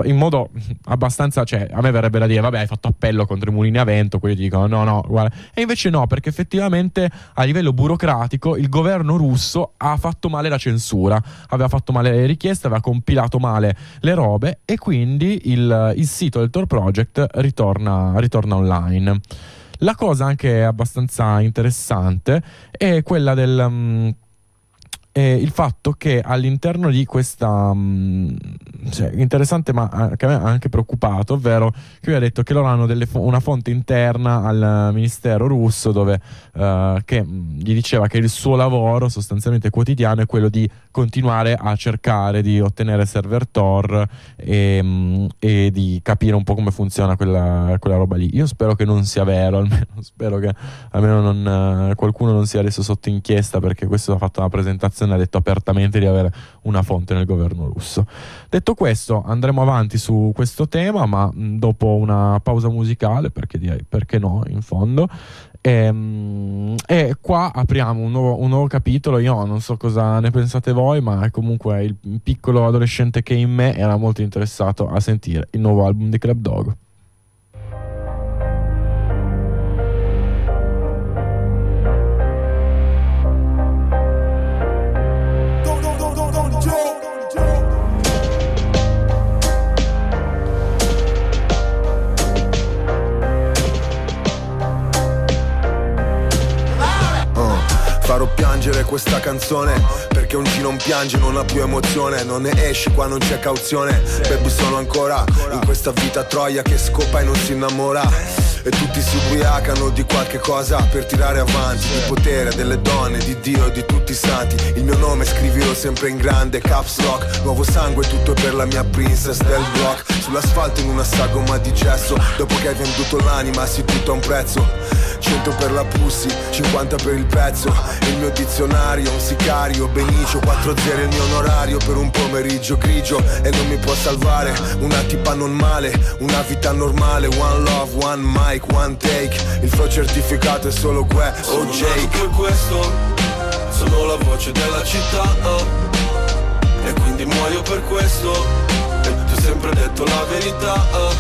J: in modo abbastanza, cioè a me verrebbe da dire, vabbè, hai fatto appello contro i mulini a vento, quelli dicono no, no, guarda. E invece no, perché effettivamente a livello burocratico il governo russo ha fatto male la censura, aveva fatto male le richieste, aveva compilato male le robe e quindi il, il sito del Tor Project ritorna, ritorna online. La cosa anche abbastanza interessante è quella del... Um, eh, il fatto che all'interno di questa mh, cioè, interessante ma che a me ha anche preoccupato ovvero che lui ha detto che loro hanno fo- una fonte interna al ministero russo dove uh, che mh, gli diceva che il suo lavoro sostanzialmente quotidiano è quello di continuare a cercare di ottenere server Tor e, mh, e di capire un po' come funziona quella, quella, roba lì. Io spero che non sia vero almeno spero che almeno non, uh, qualcuno non sia adesso sotto inchiesta perché questo ha fatto una presentazione ha detto apertamente di avere una fonte nel governo russo. Detto questo, andremo avanti su questo tema, ma dopo una pausa musicale, perché direi perché no, in fondo. E, ehm, e qua apriamo un nuovo, un nuovo, capitolo. Io non so cosa ne pensate voi, ma comunque il piccolo adolescente che in me era molto interessato a sentire il nuovo album di Club Dog.
N: Questa canzone Perché un G non piange, non ha più emozione Non ne esci qua non c'è cauzione. Baby sono ancora in questa vita troia che scopa e non si innamora E tutti si ubriacano di qualche cosa per tirare avanti Di potere, delle donne, di Dio e di tutti i santi. Il mio nome scrivilo sempre in grande, caps lock. Nuovo sangue, tutto per la mia princess del block Sull'asfalto in una sagoma di gesso. Dopo che hai venduto l'anima, sì tutto a un prezzo. 100 per la pussy, 50 per il pezzo. Il mio dizionario, un sicario, Benicio. 4 zero il mio onorario per un pomeriggio grigio. E non mi può salvare una tipa non male Una vita normale, one love, one mic, one take. Il flow certificato è solo gue o
O: Sono
N: Jake.
O: per questo, sono la voce della città oh. E quindi muoio per questo E ti ho sempre detto la verità oh.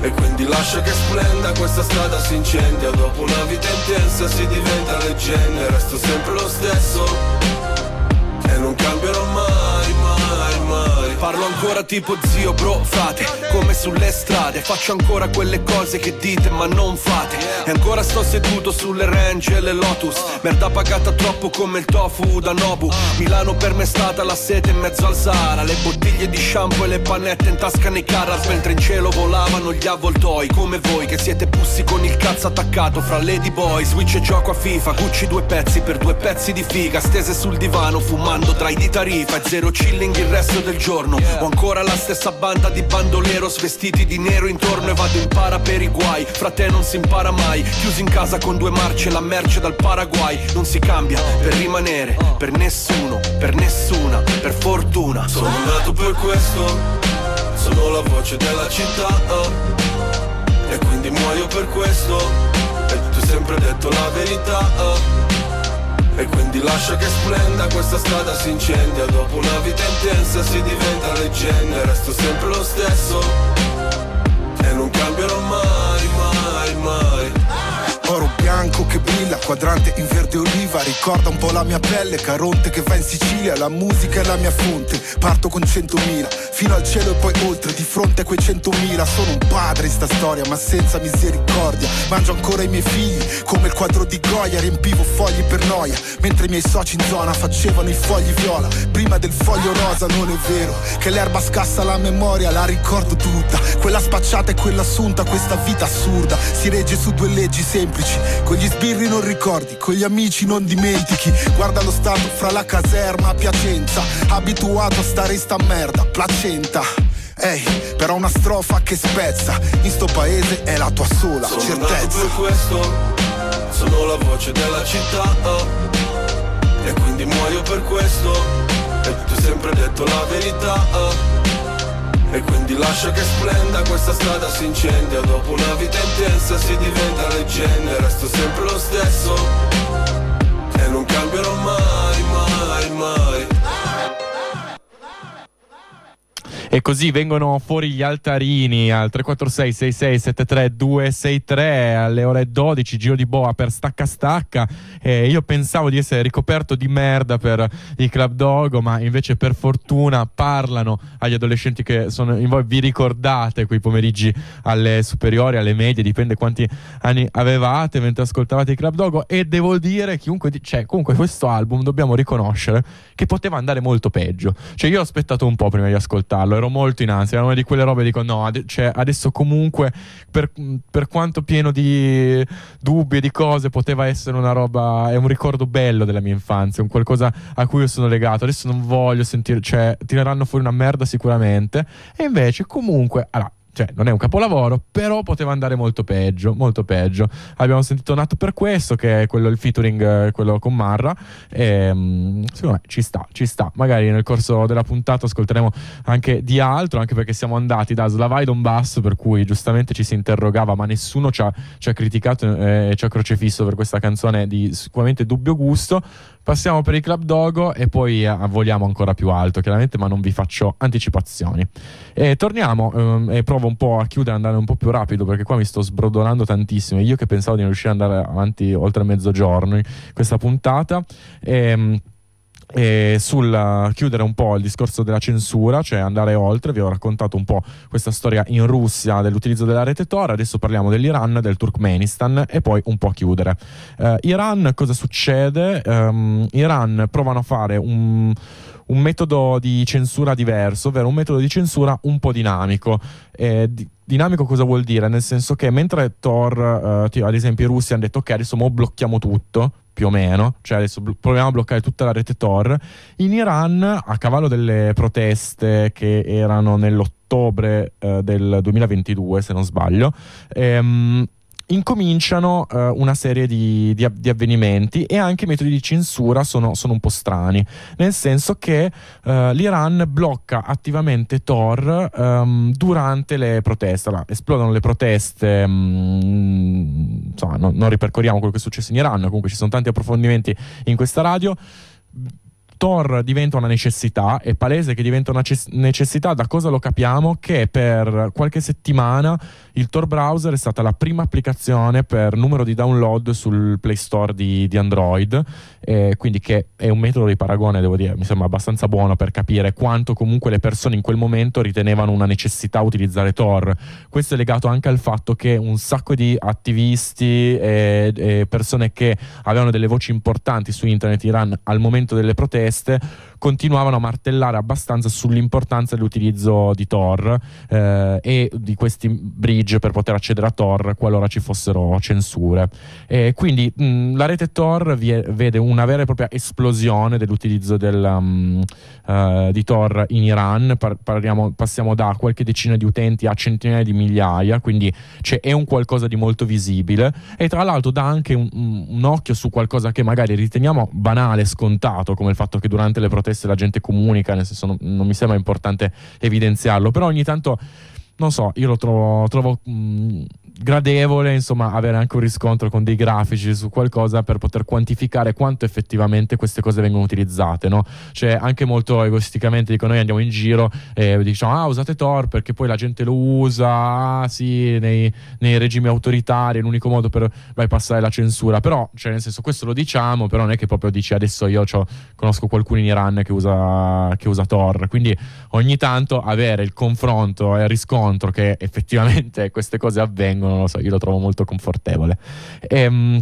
O: E quindi lascia che splenda questa strada si incendia Dopo una vita intensa si diventa leggenda Resto sempre lo stesso. E non cambierò mai
P: Parlo ancora tipo zio, bro, frate Come sulle strade. Faccio ancora quelle cose che dite ma non fate. E ancora sto seduto sulle range e le Lotus. Merda pagata troppo come il tofu da Nobu. Milano per me è stata la sete in mezzo al Sahara. Le bottiglie di shampoo e le pannette in tasca nei Carras Mentre in cielo volavano gli avvoltoi. Come voi che siete pussi con il cazzo attaccato Fra Lady Boy, Switch e gioco a FIFA. Gucci due pezzi per due pezzi di figa Stese sul divano fumando tra i di tarifa. E zero chilling il resto del giorno Ho ancora la stessa banda di bandoleros Vestiti di nero intorno e vado in para per i guai. Fra te non si impara mai. Chiusi in casa con due marce La merce dal Paraguay. Non si cambia per rimanere Per nessuno, per nessuna Per fortuna.
O: Sono nato per questo, sono la voce della città oh. E quindi muoio per questo E ho sempre detto la verità oh. E quindi lascia che splenda questa strada si incendia. Dopo una vita intensa si diventa leggenda Resto sempre lo stesso. E non cambierò mai,
Q: bianco che brilla, quadrante in verde oliva. Ricorda un po' la mia pelle, Caronte che va in Sicilia. La musica è la mia fonte, parto con centomila. Fino al cielo e poi oltre, di fronte a quei centomila. Sono un padre in sta storia, ma senza misericordia. Mangio ancora i miei figli, come il quadro di Goya. Riempivo fogli per noia, mentre i miei soci in zona Facevano i fogli viola, prima del foglio rosa Non è vero, che l'erba scassa la memoria La ricordo tutta, quella spacciata e quella assunta Questa vita assurda, si regge su due leggi semplici Con gli sbirri non ricordi, con gli amici non dimentichi. Guarda lo stato fra la caserma a Piacenza. Abituato a stare in sta merda, placenta. Ehi, però una strofa che spezza. In sto paese è la tua sola
O: Sono
Q: certezza.
O: per questo, sono la voce della città. Oh. E quindi muoio per questo E ti ho sempre detto la verità. E quindi lascia che splenda questa strada si incendia. Dopo una vita intensa si diventa leggenda Resto sempre lo stesso. E non cambierò mai,
J: E così vengono fuori gli altarini al 346 66 73 263 alle ore 12, giro di boa per stacca stacca. E io pensavo di essere ricoperto di merda per i Club Dogo, ma invece per fortuna parlano agli adolescenti che sono in voi. Vi ricordate quei pomeriggi alle superiori, alle medie, dipende quanti anni avevate mentre ascoltavate i Club Dogo. E devo dire, chiunque, cioè, comunque questo album dobbiamo riconoscere che poteva andare molto peggio. Cioè, io ho aspettato un po' prima di ascoltarlo, ero molto in ansia. Era una di quelle robe dico: no, ade- cioè, adesso comunque, per, per quanto pieno di dubbi e di cose, poteva essere una roba. È un ricordo bello della mia infanzia, un qualcosa a cui io sono legato. Adesso non voglio sentire, cioè, tireranno fuori una merda sicuramente. E invece, comunque, allora, cioè non è un capolavoro, però poteva andare molto peggio, molto peggio. Abbiamo sentito Nato per questo, che è quello il featuring, eh, quello con Marra. E, mm, secondo me ci sta, ci sta. Magari nel corso della puntata ascolteremo anche di altro, anche perché siamo andati da Slavai Donbass, per cui giustamente ci si interrogava, ma nessuno ci ha, ci ha criticato eh, e ci ha crocefisso per questa canzone di sicuramente dubbio gusto. Passiamo per i Club Dogo e poi eh, voliamo ancora più alto, chiaramente, ma non vi faccio anticipazioni. E torniamo ehm, e provo un po' a chiudere, andare un po' più rapido, perché qua mi sto sbrodolando tantissimo. Io che pensavo di non riuscire ad andare avanti oltre mezzogiorno questa puntata. Ehm, e sul uh, chiudere un po' il discorso della censura, cioè andare oltre, vi ho raccontato un po' questa storia in Russia dell'utilizzo della rete Tor, adesso parliamo dell'Iran, del Turkmenistan e poi un po' chiudere. Uh, Iran, cosa succede? Um, Iran provano a fare un un metodo di censura diverso, ovvero un metodo di censura un po' dinamico. Eh, di- dinamico cosa vuol dire? Nel senso che mentre Tor, eh, ad esempio i russi hanno detto ok adesso mo blocchiamo tutto, più o meno, cioè adesso proviamo a bloccare tutta la rete Tor, in Iran a cavallo delle proteste che erano nell'ottobre eh, del 2022 se non sbaglio, ehm, incominciano eh, una serie di, di, di, avvenimenti e anche i metodi di censura sono, sono un po' strani, nel senso che eh, l'Iran blocca attivamente Tor ehm, durante le proteste. Allora, esplodono le proteste, mh, insomma, no, non ripercorriamo quello che è successo in Iran, comunque ci sono tanti approfondimenti in questa radio Tor diventa una necessità, è palese che diventa una necessità, da cosa lo capiamo? Che per qualche settimana il Tor browser è stata la prima applicazione per numero di download sul Play Store di, di Android, eh, quindi che è un metodo di paragone, devo dire, mi sembra abbastanza buono per capire quanto comunque le persone in quel momento ritenevano una necessità utilizzare Tor. Questo è legato anche al fatto che un sacco di attivisti e, e persone che avevano delle voci importanti su internet Iran al momento delle proteste proteste continuavano a martellare abbastanza sull'importanza dell'utilizzo di Tor eh, e di questi bridge per poter accedere a Tor qualora ci fossero censure. E quindi mh, la rete Tor vie- vede una vera e propria esplosione dell'utilizzo del, um, uh, di Tor in Iran, Par- parliamo, passiamo da qualche decina di utenti a centinaia di migliaia, quindi cioè, è un qualcosa di molto visibile e tra l'altro dà anche un, un occhio su qualcosa che magari riteniamo banale, scontato, come il fatto che durante le proteste la gente comunica, nel senso non, non mi sembra importante evidenziarlo, però ogni tanto non so, io lo trovo, trovo mh, gradevole, insomma, avere anche un riscontro con dei grafici su qualcosa per poter quantificare quanto effettivamente queste cose vengono utilizzate, no? Cioè, anche molto egoisticamente dico noi andiamo in giro e diciamo "Ah, usate Tor perché poi la gente lo usa, ah, sì, nei, nei regimi autoritari è l'unico modo per bypassare la censura". Però, cioè, nel senso, questo lo diciamo, però non è che proprio dici adesso io conosco qualcuno in Iran che usa, che usa Tor. Quindi ogni tanto avere il confronto e il riscontro che effettivamente queste cose avvengono non lo so, io lo trovo molto confortevole. Ehm,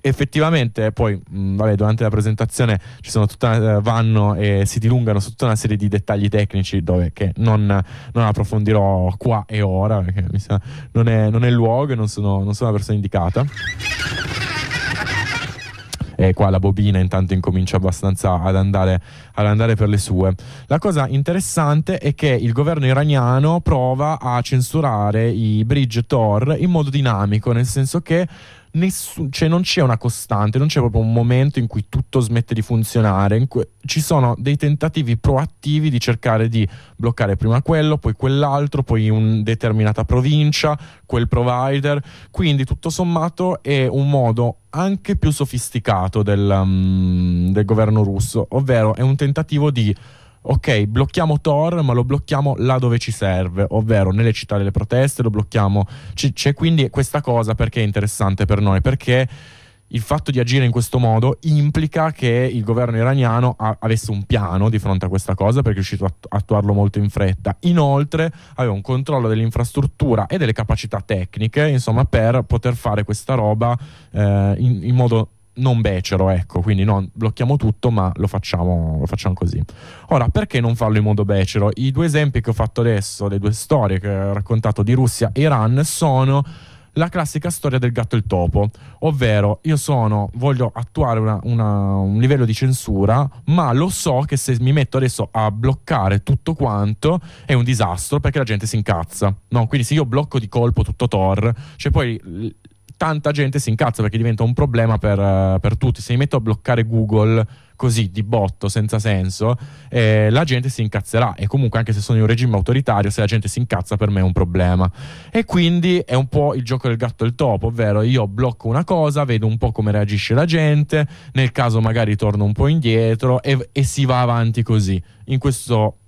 J: effettivamente poi mh, vabbè, durante la presentazione tutta, eh, vanno e si dilungano su tutta una serie di dettagli tecnici dove che non, non approfondirò qua e ora perché mi sa, non, è, non è il luogo e non sono, non sono la persona indicata e qua la bobina intanto incomincia abbastanza ad andare, ad andare per le sue. La cosa interessante è che il governo iraniano prova a censurare i bridge Tor in modo dinamico, nel senso che nessun, cioè non c'è una costante, non c'è proprio un momento in cui tutto smette di funzionare. Ci sono dei tentativi proattivi di cercare di bloccare prima quello, poi quell'altro, poi una determinata provincia, quel provider. Quindi tutto sommato è un modo anche più sofisticato del, um, del governo russo, ovvero è un tentativo di ok, blocchiamo Tor, ma lo blocchiamo là dove ci serve, ovvero nelle città delle proteste, lo blocchiamo. C- c'è quindi questa cosa perché è interessante per noi, perché il fatto di agire in questo modo implica che il governo iraniano a- avesse un piano di fronte a questa cosa perché è riuscito a attuarlo molto in fretta. Inoltre aveva un controllo dell'infrastruttura e delle capacità tecniche, insomma, per poter fare questa roba eh, in-, in modo non becero, ecco, quindi non blocchiamo tutto, ma lo facciamo, lo facciamo così. Ora, perché non farlo in modo becero? I due esempi che ho fatto adesso, le due storie che ho raccontato di Russia e Iran, sono la classica storia del gatto e il topo, ovvero io sono, voglio attuare una, una, un livello di censura, ma lo so che se mi metto adesso a bloccare tutto quanto è un disastro perché la gente si incazza. No? Quindi se io blocco di colpo tutto Tor, cioè poi tanta gente si incazza perché diventa un problema per, uh, per tutti. Se mi metto a bloccare Google così di botto, senza senso, eh, la gente si incazzerà. E comunque, anche se sono in un regime autoritario, se la gente si incazza, per me è un problema. E quindi è un po' il gioco del gatto e il topo, ovvero io blocco una cosa, vedo un po' come reagisce la gente, nel caso magari torno un po' indietro e, e si va avanti così. In questo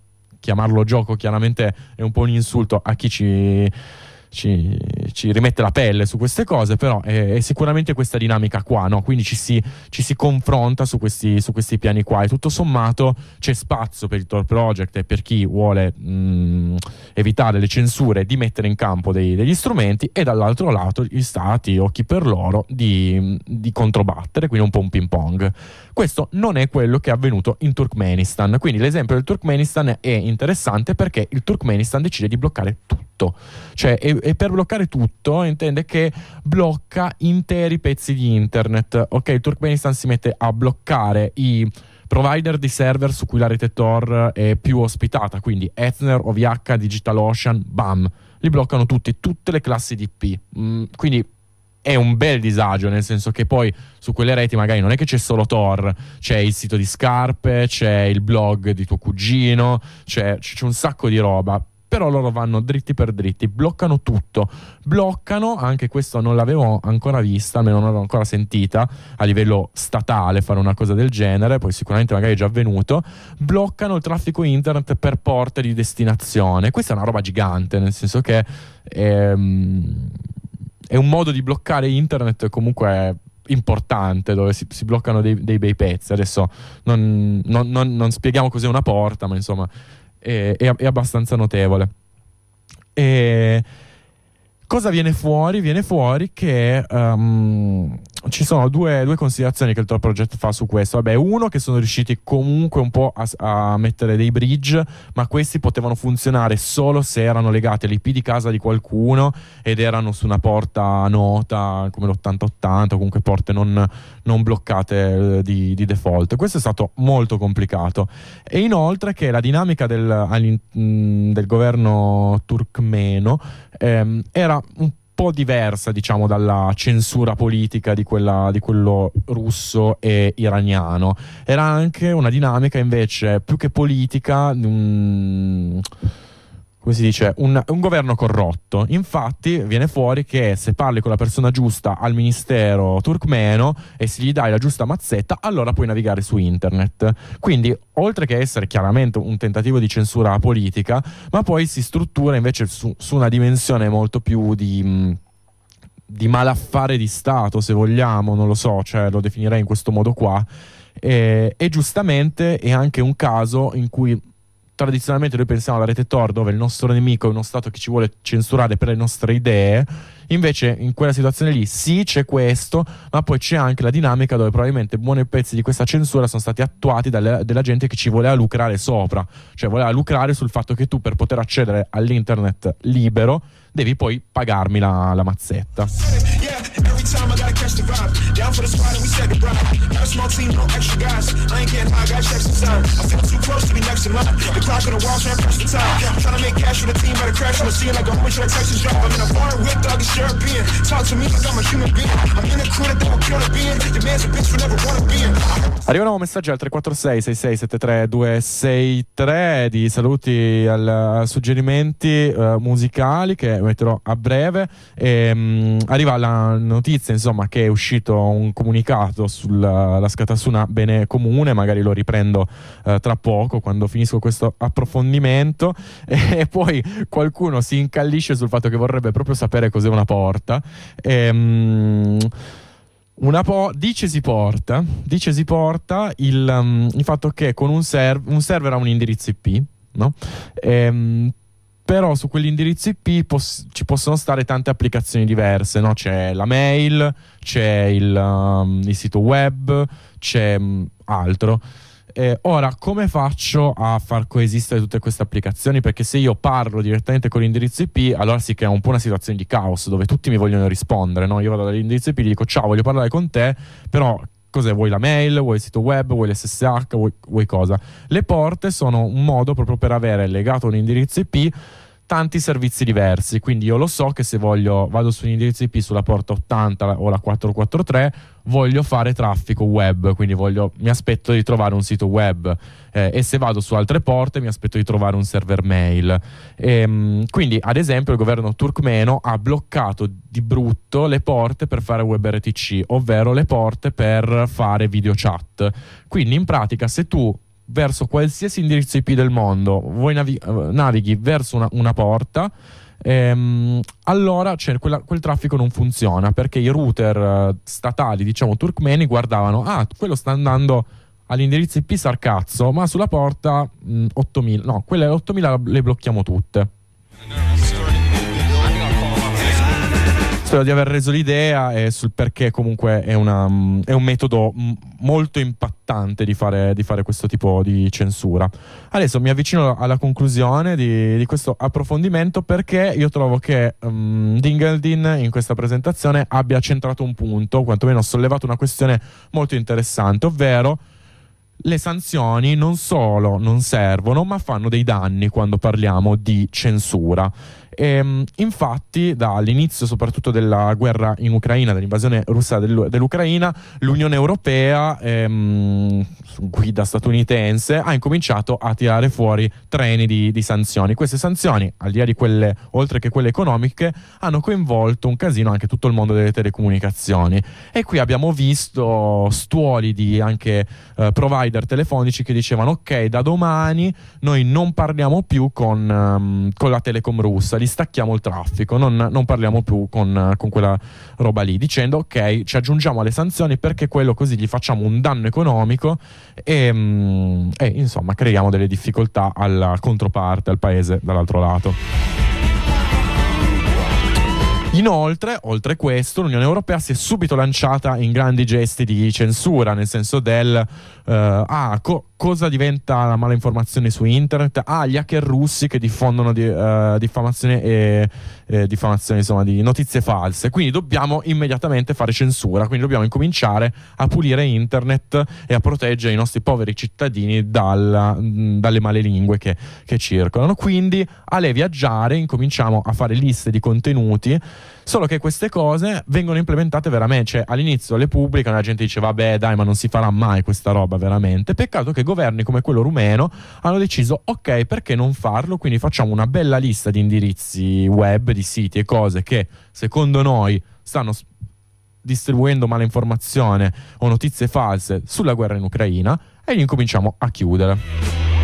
J: chiamarlo gioco chiaramente è un po' un insulto a chi ci ci, ci rimette la pelle su queste cose, però è, è sicuramente questa dinamica qua, no? quindi ci si, ci si confronta su questi, su questi, piani qua e tutto sommato c'è spazio per il Tor Project e per chi vuole mh, evitare le censure di mettere in campo dei, degli strumenti e dall'altro lato gli stati, occhi per loro, di, di controbattere, quindi un po' un ping pong. Questo non è quello che è avvenuto in Turkmenistan, quindi l'esempio del Turkmenistan è interessante perché il Turkmenistan decide di bloccare tutto, cioè e, e per bloccare tutto intende che blocca interi pezzi di internet, ok? Il Turkmenistan si mette a bloccare i provider di server su cui la rete Tor è più ospitata, quindi Ethner, OVH, DigitalOcean, BAM, li bloccano tutti, tutte le classi di IP. Mm, quindi è un bel disagio, nel senso che poi su quelle reti magari non è che c'è solo Tor, c'è il sito di scarpe, c'è il blog di tuo cugino, c'è, c'è un sacco di roba. Però loro vanno dritti per dritti, bloccano tutto. Bloccano, anche questo non l'avevo ancora vista, almeno non l'avevo ancora sentita a livello statale fare una cosa del genere, poi sicuramente magari è già avvenuto. Bloccano il traffico internet per porte di destinazione. Questa è una roba gigante, nel senso che ehm, è un modo di bloccare internet comunque importante dove si, si bloccano dei, dei, bei pezzi. Adesso non, non, non, non, spieghiamo cos'è una porta, ma insomma è, è, è abbastanza notevole. E cosa viene fuori? Viene fuori che um, ci sono due, due, considerazioni che il Tor Project fa su questo. Vabbè, uno che sono riusciti comunque un po' a, a, mettere dei bridge, ma questi potevano funzionare solo se erano legati all'IP di casa di qualcuno ed erano su una porta nota come l'8080 o comunque porte non, non bloccate eh, di, di, default. Questo è stato molto complicato. E inoltre che la dinamica del, del governo turkmeno ehm, era un po' diversa, diciamo, dalla censura politica di, quella, di quello russo e iraniano. Era anche una dinamica invece più che politica. Um, come si dice, un, un, governo corrotto. Infatti viene fuori che se parli con la persona giusta al ministero turkmeno e se gli dai la giusta mazzetta, allora puoi navigare su internet. Quindi, oltre che essere chiaramente un tentativo di censura politica, ma poi si struttura invece su, su una dimensione molto più di di malaffare di Stato, se vogliamo, non lo so, cioè lo definirei in questo modo qua. E, e giustamente è anche un caso in cui tradizionalmente noi pensiamo alla rete Tor dove il nostro nemico è uno Stato che ci vuole censurare per le nostre idee, invece in quella situazione lì sì c'è questo, ma poi c'è anche la dinamica dove probabilmente buoni pezzi di questa censura sono stati attuati dalla gente che ci voleva lucrare sopra, cioè voleva lucrare sul fatto che tu per poter accedere all'internet libero devi poi pagarmi la, la mazzetta. Arrivano messaggi al 346 6673 263 di saluti al, suggerimenti uh, musicali che metterò a breve. E, um, arriva la notizia insomma che è uscito un comunicato sulla Scatasuna Bene Comune, magari lo riprendo eh, tra poco quando finisco questo approfondimento e, poi qualcuno si incallisce sul fatto che vorrebbe proprio sapere cos'è una porta. E, um, una po- dice si porta, dice si porta il, um, il fatto che con un, serv- un server ha un indirizzo IP, no? Ehm, però su quell'indirizzo IP pos- ci possono stare tante applicazioni diverse, no? c'è la mail, c'è il, um, il sito web, c'è um, altro. Eh, ora, come faccio a far coesistere tutte queste applicazioni? Perché se io parlo direttamente con l'indirizzo IP, allora si crea un po' una situazione di caos dove tutti mi vogliono rispondere. No? Io vado dall'indirizzo IP e gli dico ciao, voglio parlare con te, però cos'è? Vuoi la mail, vuoi il sito web, vuoi l'SSH, vuoi, vuoi cosa? Le porte sono un modo proprio per avere legato un indirizzo IP tanti servizi diversi, quindi io lo so che se voglio vado su un indirizzo IP sulla porta 80 o la 443 voglio fare traffico web, quindi voglio, mi aspetto di trovare un sito web eh, e se vado su altre porte mi aspetto di trovare un server mail. E, ehm, quindi ad esempio il governo turkmeno ha bloccato di brutto le porte per fare WebRTC, ovvero le porte per fare video chat. Quindi in pratica se tu verso qualsiasi indirizzo IP del mondo, voi navi- eh, navighi verso una, una porta, ehm, allora cioè, quella- quel traffico non funziona perché i router eh, statali, diciamo turkmeni, guardavano, ah, quello sta andando all'indirizzo IP sarcazzo, ma sulla porta mh, 8000, no, quelle 8000 le blocchiamo tutte. Spero di aver reso l'idea e sul perché comunque è, una, mm, è un metodo mm, molto impattante di fare, di fare questo tipo di censura. Adesso mi avvicino alla conclusione di, di questo approfondimento perché io trovo che um, Dingeldin in questa presentazione abbia centrato un punto, quantomeno sollevato una questione molto interessante, ovvero le sanzioni non solo non servono, ma fanno dei danni quando parliamo di censura. E, infatti, dall'inizio soprattutto della guerra in Ucraina, dell'invasione russa dell'U- dell'Ucraina, l'Unione Europea, ehm, guida statunitense, ha incominciato a tirare fuori treni di, di sanzioni. Queste sanzioni, al di là di quelle, oltre che quelle economiche, hanno coinvolto un casino anche tutto il mondo delle telecomunicazioni. E qui abbiamo visto stuoli di anche eh, provider telefonici che dicevano: Ok, da domani noi non parliamo più con, ehm, con la telecom russa, li stacchiamo il traffico, non, non parliamo più con, con quella roba lì, dicendo: Ok, ci aggiungiamo alle sanzioni perché quello così gli facciamo un danno economico e, mm, e insomma creiamo delle difficoltà alla controparte, al paese dall'altro lato. Inoltre, oltre questo, l'Unione Europea si è subito lanciata in grandi gesti di censura, nel senso del eh, ah, co- cosa diventa la mala informazione su internet? Ah, gli hacker russi che diffondono di, eh, diffamazione e eh, diffamazione, insomma, di notizie false. Quindi dobbiamo immediatamente fare censura, quindi dobbiamo incominciare a pulire internet e a proteggere i nostri poveri cittadini dalla, mh, dalle male lingue che, che circolano. Quindi, alle viaggiare, incominciamo a fare liste di contenuti. Solo che queste cose vengono implementate veramente, cioè all'inizio le pubblicano, la gente dice vabbè dai ma non si farà mai questa roba veramente. Peccato che governi come quello rumeno hanno deciso ok perché non farlo, quindi facciamo una bella lista di indirizzi web, di siti e cose che secondo noi stanno distribuendo malinformazione o notizie false sulla guerra in Ucraina e incominciamo a chiudere.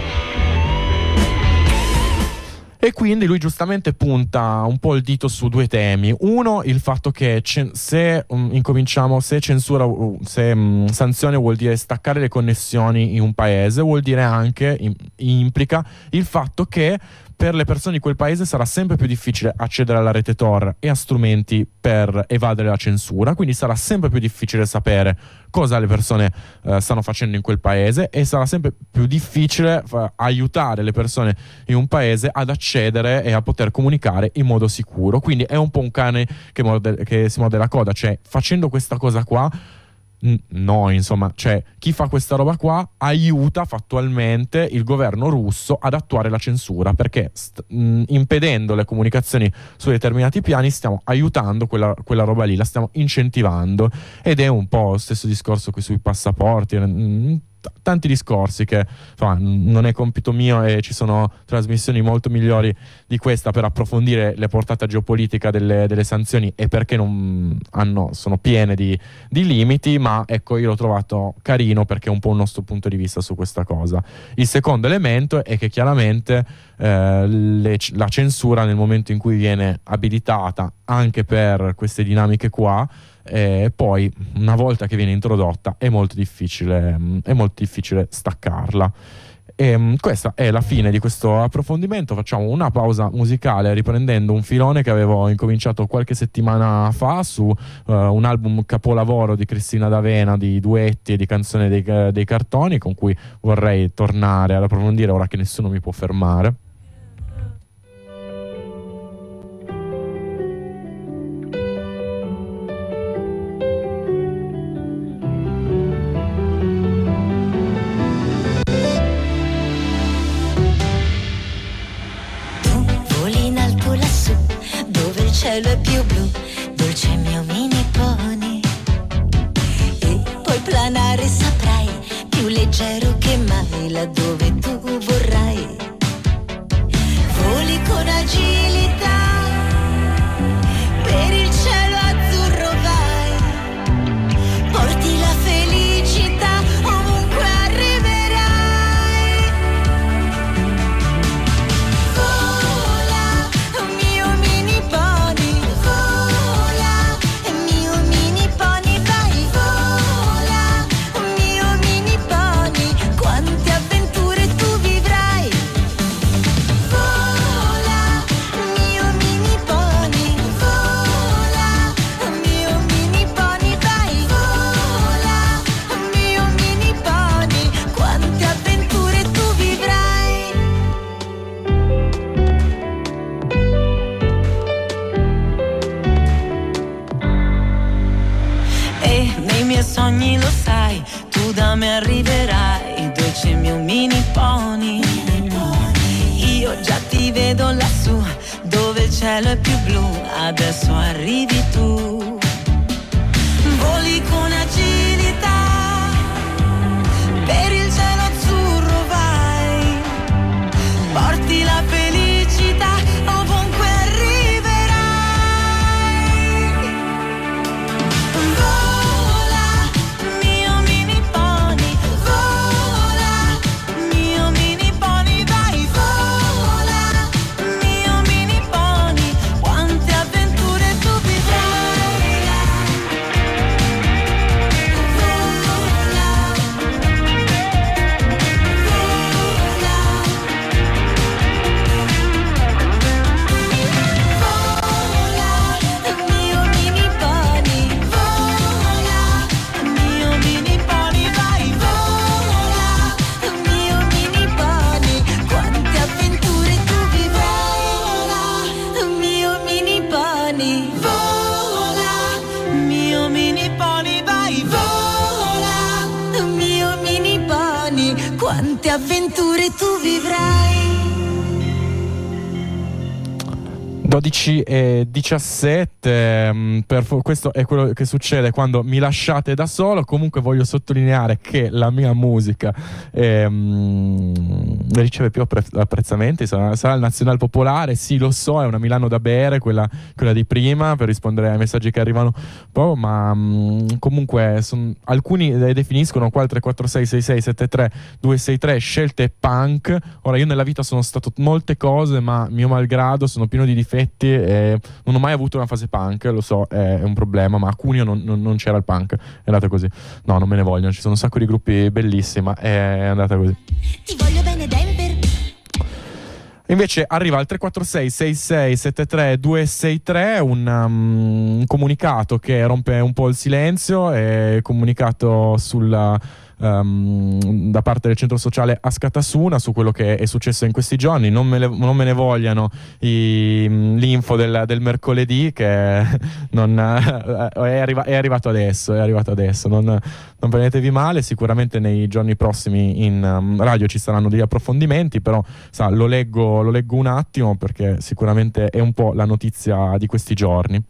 J: E quindi lui giustamente punta un po' il dito su due temi. Uno, il fatto che cen- se um, incominciamo, se censura, se um, sanzione vuol dire staccare le connessioni in un paese, vuol dire anche, im- implica il fatto che per le persone di quel paese sarà sempre più difficile accedere alla rete Tor e a strumenti per evadere la censura, quindi sarà sempre più difficile sapere cosa le persone eh, stanno facendo in quel paese e sarà sempre più difficile fa- aiutare le persone in un paese ad accedere e a poter comunicare in modo sicuro. Quindi è un po' un cane che, morde- che si morde la coda, cioè facendo questa cosa qua No, insomma, cioè chi fa questa roba qua aiuta fattualmente il governo russo ad attuare la censura perché st- mh, impedendo le comunicazioni su determinati piani stiamo aiutando quella, quella roba lì, la stiamo incentivando ed è un po' lo stesso discorso qui sui passaporti. mh, Tanti discorsi che insomma, non è compito mio e ci sono trasmissioni molto migliori di questa per approfondire la portata geopolitica delle, delle sanzioni e perché non hanno, sono piene di, di limiti, ma ecco io l'ho trovato carino perché è un po' il nostro punto di vista su questa cosa. Il secondo elemento è che chiaramente eh, le- la censura nel momento in cui viene abilitata anche per queste dinamiche qua, e poi una volta che viene introdotta è molto difficile, è molto difficile staccarla. E, mm, questa è la fine di questo approfondimento. Facciamo una pausa musicale riprendendo un filone che avevo incominciato qualche settimana fa su eh, un album capolavoro di Cristina D'Avena di duetti e di canzoni dei, dei cartoni con cui vorrei tornare ad approfondire ora che nessuno mi può fermare. 12 e 17, mm, fo- questo è quello che succede quando mi lasciate da solo. Comunque voglio sottolineare che la mia musica ehm, riceve più appre- apprezzamenti. Sarà, sarà il Nazionale Popolare, sì, lo so, è una Milano da bere, quella, quella di prima, per rispondere ai messaggi che arrivano po', ma mm, comunque son- alcuni definiscono qua il 346 66 73 263 scelte punk. Ora, io nella vita sono stato molte cose, ma mio malgrado sono pieno di difetti e non ho mai avuto una fase punk, lo so, è, è un problema, ma a Cuneo non, non- non c'era il punk, è andata così. No, non me ne vogliono, ci sono un sacco di gruppi bellissimi, ma è andata così.
R: Ti voglio bene Denver.
J: Invece arriva al 346 66 73 263 un, um, un comunicato che rompe un po' il silenzio, è comunicato sulla, um, da parte del centro sociale Ascatasuna su quello che è successo in questi giorni. Non me, le- non me ne vogliano i- l'info del, del mercoledì che non, eh, è, arriva- è arrivato adesso, è arrivato adesso. Non, non prendetevi male, sicuramente nei giorni prossimi in um, radio ci saranno degli approfondimenti, però sa, lo, leggo, lo leggo un attimo perché sicuramente è un po' la notizia di questi giorni.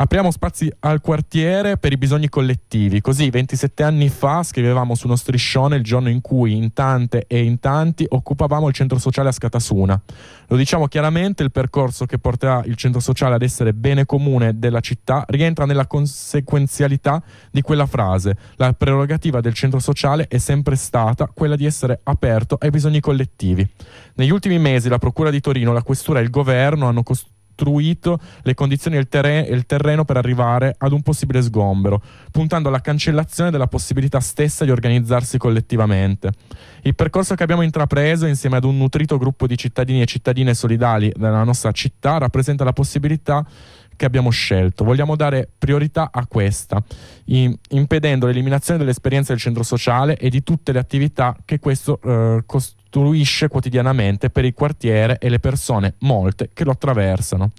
J: Apriamo spazi al quartiere per i bisogni collettivi. Così 27 anni fa scrivevamo su uno striscione il giorno in cui in tante e in tanti occupavamo il centro sociale a Scatasuna. Lo diciamo chiaramente, il percorso che porterà il centro sociale ad essere bene comune della città rientra nella conseguenzialità di quella frase. La prerogativa del centro sociale è sempre stata quella di essere aperto ai bisogni collettivi. Negli ultimi mesi la Procura di Torino, la Questura e il Governo hanno costruito le condizioni e il, terre- e il terreno per arrivare ad un possibile sgombero, puntando alla cancellazione della possibilità stessa di organizzarsi collettivamente. Il percorso che abbiamo intrapreso insieme ad un nutrito gruppo di cittadini e cittadine solidali della nostra città rappresenta la possibilità che abbiamo scelto. Vogliamo dare priorità a questa, impedendo l'eliminazione dell'esperienza del centro sociale e di tutte le attività che questo eh, costruisce quotidianamente per il quartiere e le persone, molte, che lo attraversano.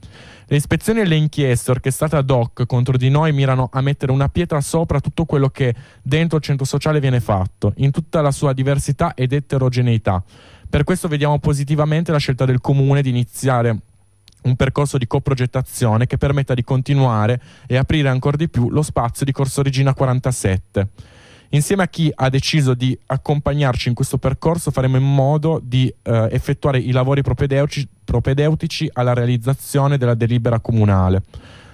J: Le ispezioni e le inchieste orchestrate ad hoc contro di noi mirano a mettere una pietra sopra tutto quello che dentro il centro sociale viene fatto, in tutta la sua diversità ed eterogeneità. Per questo vediamo positivamente la scelta del comune di iniziare un percorso di coprogettazione che permetta di continuare e aprire ancora di più lo spazio di Corso Regina 47. Insieme a chi ha deciso di accompagnarci in questo percorso faremo in modo di eh, effettuare i lavori propedeutici, propedeutici alla realizzazione della delibera comunale.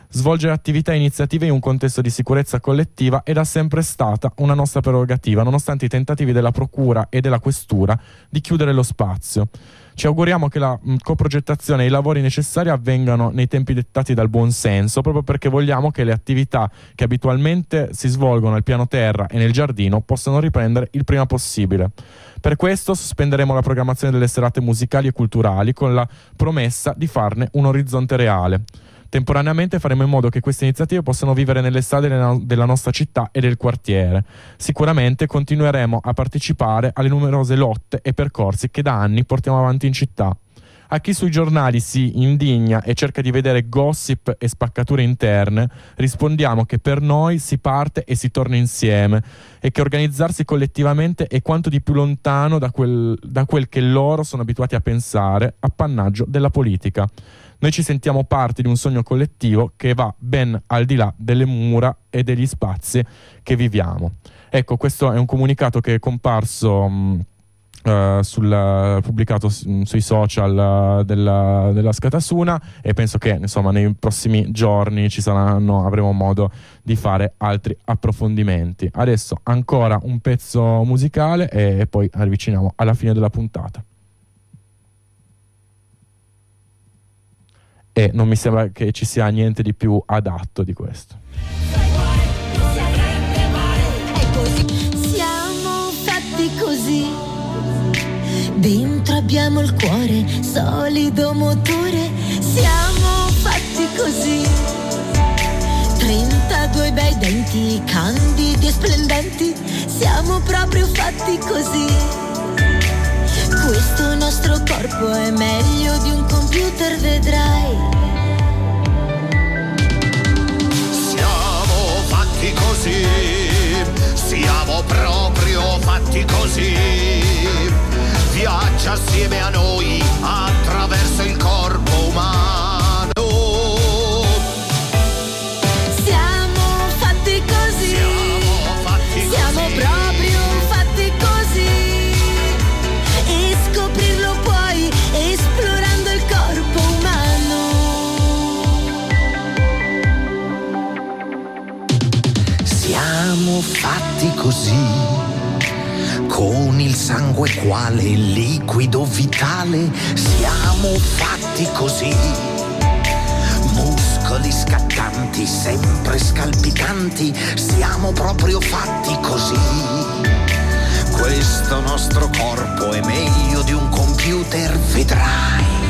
J: Svolgere attività e iniziative in un contesto di sicurezza collettiva è da sempre stata una nostra prerogativa, nonostante i tentativi della Procura e della Questura di chiudere lo spazio. Ci auguriamo che la mh, coprogettazione e i lavori necessari avvengano nei tempi dettati dal buon senso, proprio perché vogliamo che le attività che abitualmente si svolgono al piano terra e nel giardino possano riprendere il prima possibile. Per questo sospenderemo la programmazione delle serate musicali e culturali con la promessa di farne un orizzonte reale. Temporaneamente faremo in modo che queste iniziative possano vivere nelle strade della no- della nostra città e del quartiere. Sicuramente continueremo a partecipare alle numerose lotte e percorsi che da anni portiamo avanti in città. A chi sui giornali si indigna e cerca di vedere gossip e spaccature interne, rispondiamo che per noi si parte e si torna insieme e che organizzarsi collettivamente è quanto di più lontano da quel, da quel che loro sono abituati a pensare, appannaggio della politica. Noi ci sentiamo parte di un sogno collettivo che va ben al di là delle mura e degli spazi che viviamo. Ecco, questo è un comunicato che è comparso mh, uh, sul, pubblicato s- sui social uh, della, della, Scatasuna e penso che insomma nei prossimi giorni ci saranno, avremo modo di fare altri approfondimenti. Adesso ancora un pezzo musicale e, e poi avviciniamo alla fine della puntata. E non mi sembra che ci sia niente di più adatto di questo.
R: Siamo fatti così. Dentro abbiamo il cuore, solido motore. Siamo fatti così. 32 bei denti, candidi e splendenti. Siamo proprio fatti così. Questo nostro corpo è meglio di un computer, vedrai.
S: Siamo fatti così, siamo proprio fatti così. Viaggia assieme a noi attraverso il corpo umano.
R: Così,
S: con il sangue quale liquido vitale. Siamo fatti così, muscoli scattanti, sempre scalpitanti. Siamo proprio fatti così. Questo nostro corpo è meglio di un computer, vedrai.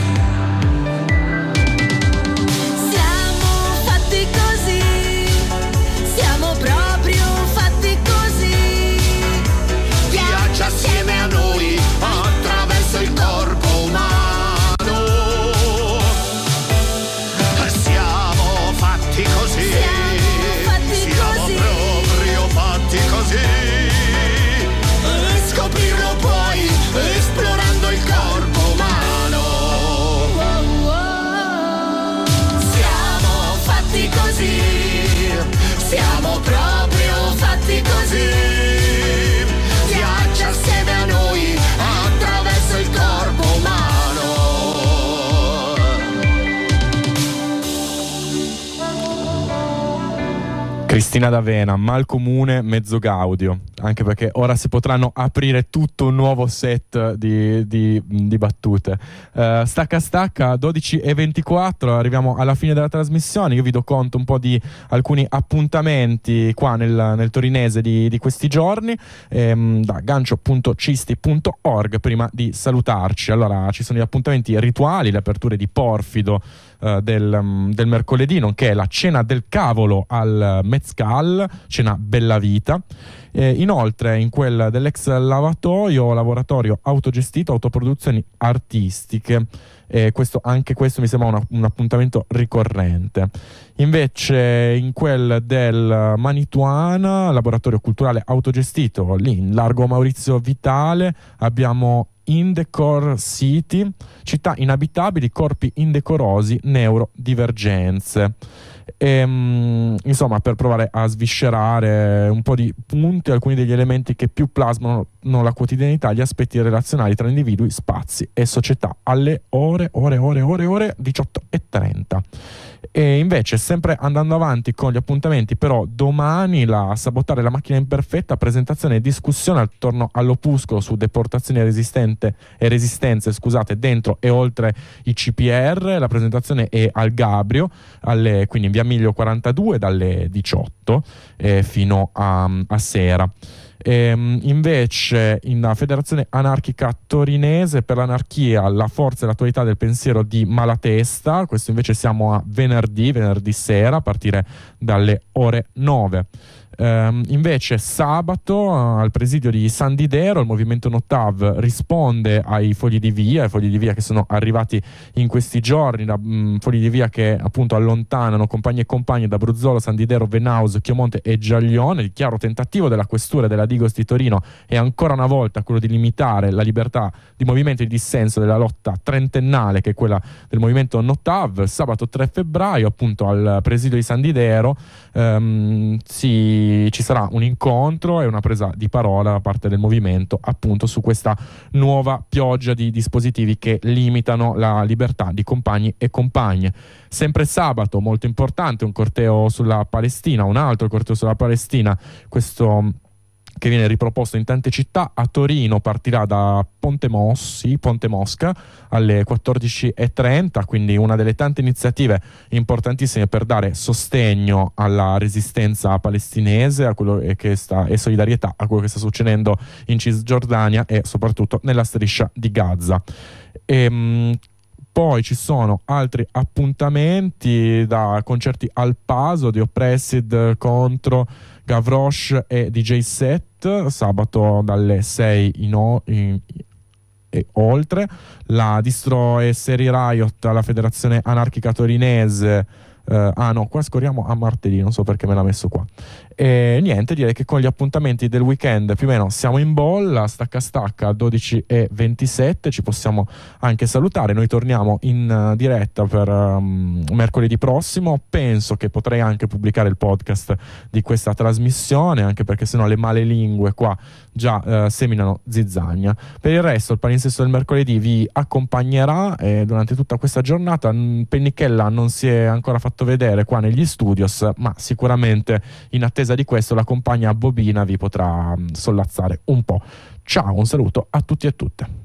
J: Cristina D'Avena, mal comune, mezzo gaudio, anche perché ora si potranno aprire tutto un nuovo set di, di- di battute. Eh, stacca stacca, 12 e 24, arriviamo alla fine della trasmissione, io vi do conto un po' di alcuni appuntamenti qua nel, nel torinese di, di questi giorni, ehm, da gancio.cisti.org prima di salutarci. Allora, ci sono gli appuntamenti rituali, le aperture di Porfido, eh, del, mm, del mercoledì, nonché la cena del cavolo al Mezcal, cena Bella Vita. Eh, inoltre, in quel dell'ex lavatoio, laboratorio autogestito, autoproduzioni artistiche. Eh, questo- anche questo mi sembra una- un appuntamento ricorrente. Invece, in quel del Manituana, laboratorio culturale autogestito, lì in largo Maurizio Vitale, abbiamo Indecor City, città inabitabili, corpi indecorosi, neurodivergenze. Ehm, insomma, per provare a sviscerare un po' di punti, alcuni degli elementi che più plasmano no, la quotidianità, gli aspetti relazionali tra individui, spazi e società, alle ore, ore, ore, ore, ore 18 e 30. E invece, sempre andando avanti con gli appuntamenti, però domani la Sabotare la macchina imperfetta, presentazione e discussione attorno all'opuscolo su deportazioni resistente e resistenze, scusate, dentro e oltre i CPR. La presentazione è al Gabrio, alle, quindi in via Miglio 42 dalle 18 eh, fino a, a sera. Ehm, invece in Federazione Anarchica Torinese per l'anarchia, la forza e l'attualità del pensiero di Malatesta, questo invece siamo a venerdì, venerdì sera a partire dalle ore 9. Ehm, invece sabato eh, al presidio di San Didero il movimento Notav risponde ai fogli di via, ai fogli di via che sono arrivati in questi giorni, da, mh, fogli di via che appunto allontanano compagni e compagni da Bruzzolo, San Didero, Venaus, Chiomonte e Giaglione. Il chiaro tentativo della questura della Digos di Torino è ancora una volta quello di limitare la libertà di movimento e di dissenso della lotta trentennale che è quella del movimento Notav. Sabato 3 febbraio appunto al presidio di San Didero ehm, si ci sarà un incontro e una presa di parola da parte del movimento appunto su questa nuova pioggia di dispositivi che limitano la libertà di compagni e compagne. Sempre sabato, molto importante, un corteo sulla Palestina, un altro corteo sulla Palestina, questo che viene riproposto in tante città. A Torino partirà da Ponte, Mossi, Ponte Mosca alle 14.30, quindi una delle tante iniziative importantissime per dare sostegno alla resistenza palestinese sta, e solidarietà a quello che sta succedendo in Cisgiordania e soprattutto nella striscia di Gaza. E, ehm, poi ci sono altri appuntamenti da concerti al Paso di Oppressed contro Gavroche e DJ Set sabato dalle 6 in, o- in, e oltre la distro e serie Riot alla federazione anarchica torinese Uh, ah no, qua scorriamo a martedì, non so perché me l'ha messo qua. E niente, direi che con gli appuntamenti del weekend più o meno siamo in bolla, stacca stacca 12 e 27, ci possiamo anche salutare. Noi torniamo in uh, diretta per um, mercoledì prossimo. Penso che potrei anche pubblicare il podcast di questa trasmissione, anche perché sennò le male lingue qua già uh, seminano zizzagna. Per il resto, il palinsesto del mercoledì vi accompagnerà e durante tutta questa giornata Pennichella non si è ancora fatto vedere qua negli studios, ma sicuramente in attesa di questo la compagna Bobina vi potrà mm, sollazzare un po'. Ciao, un saluto a tutti e a tutte.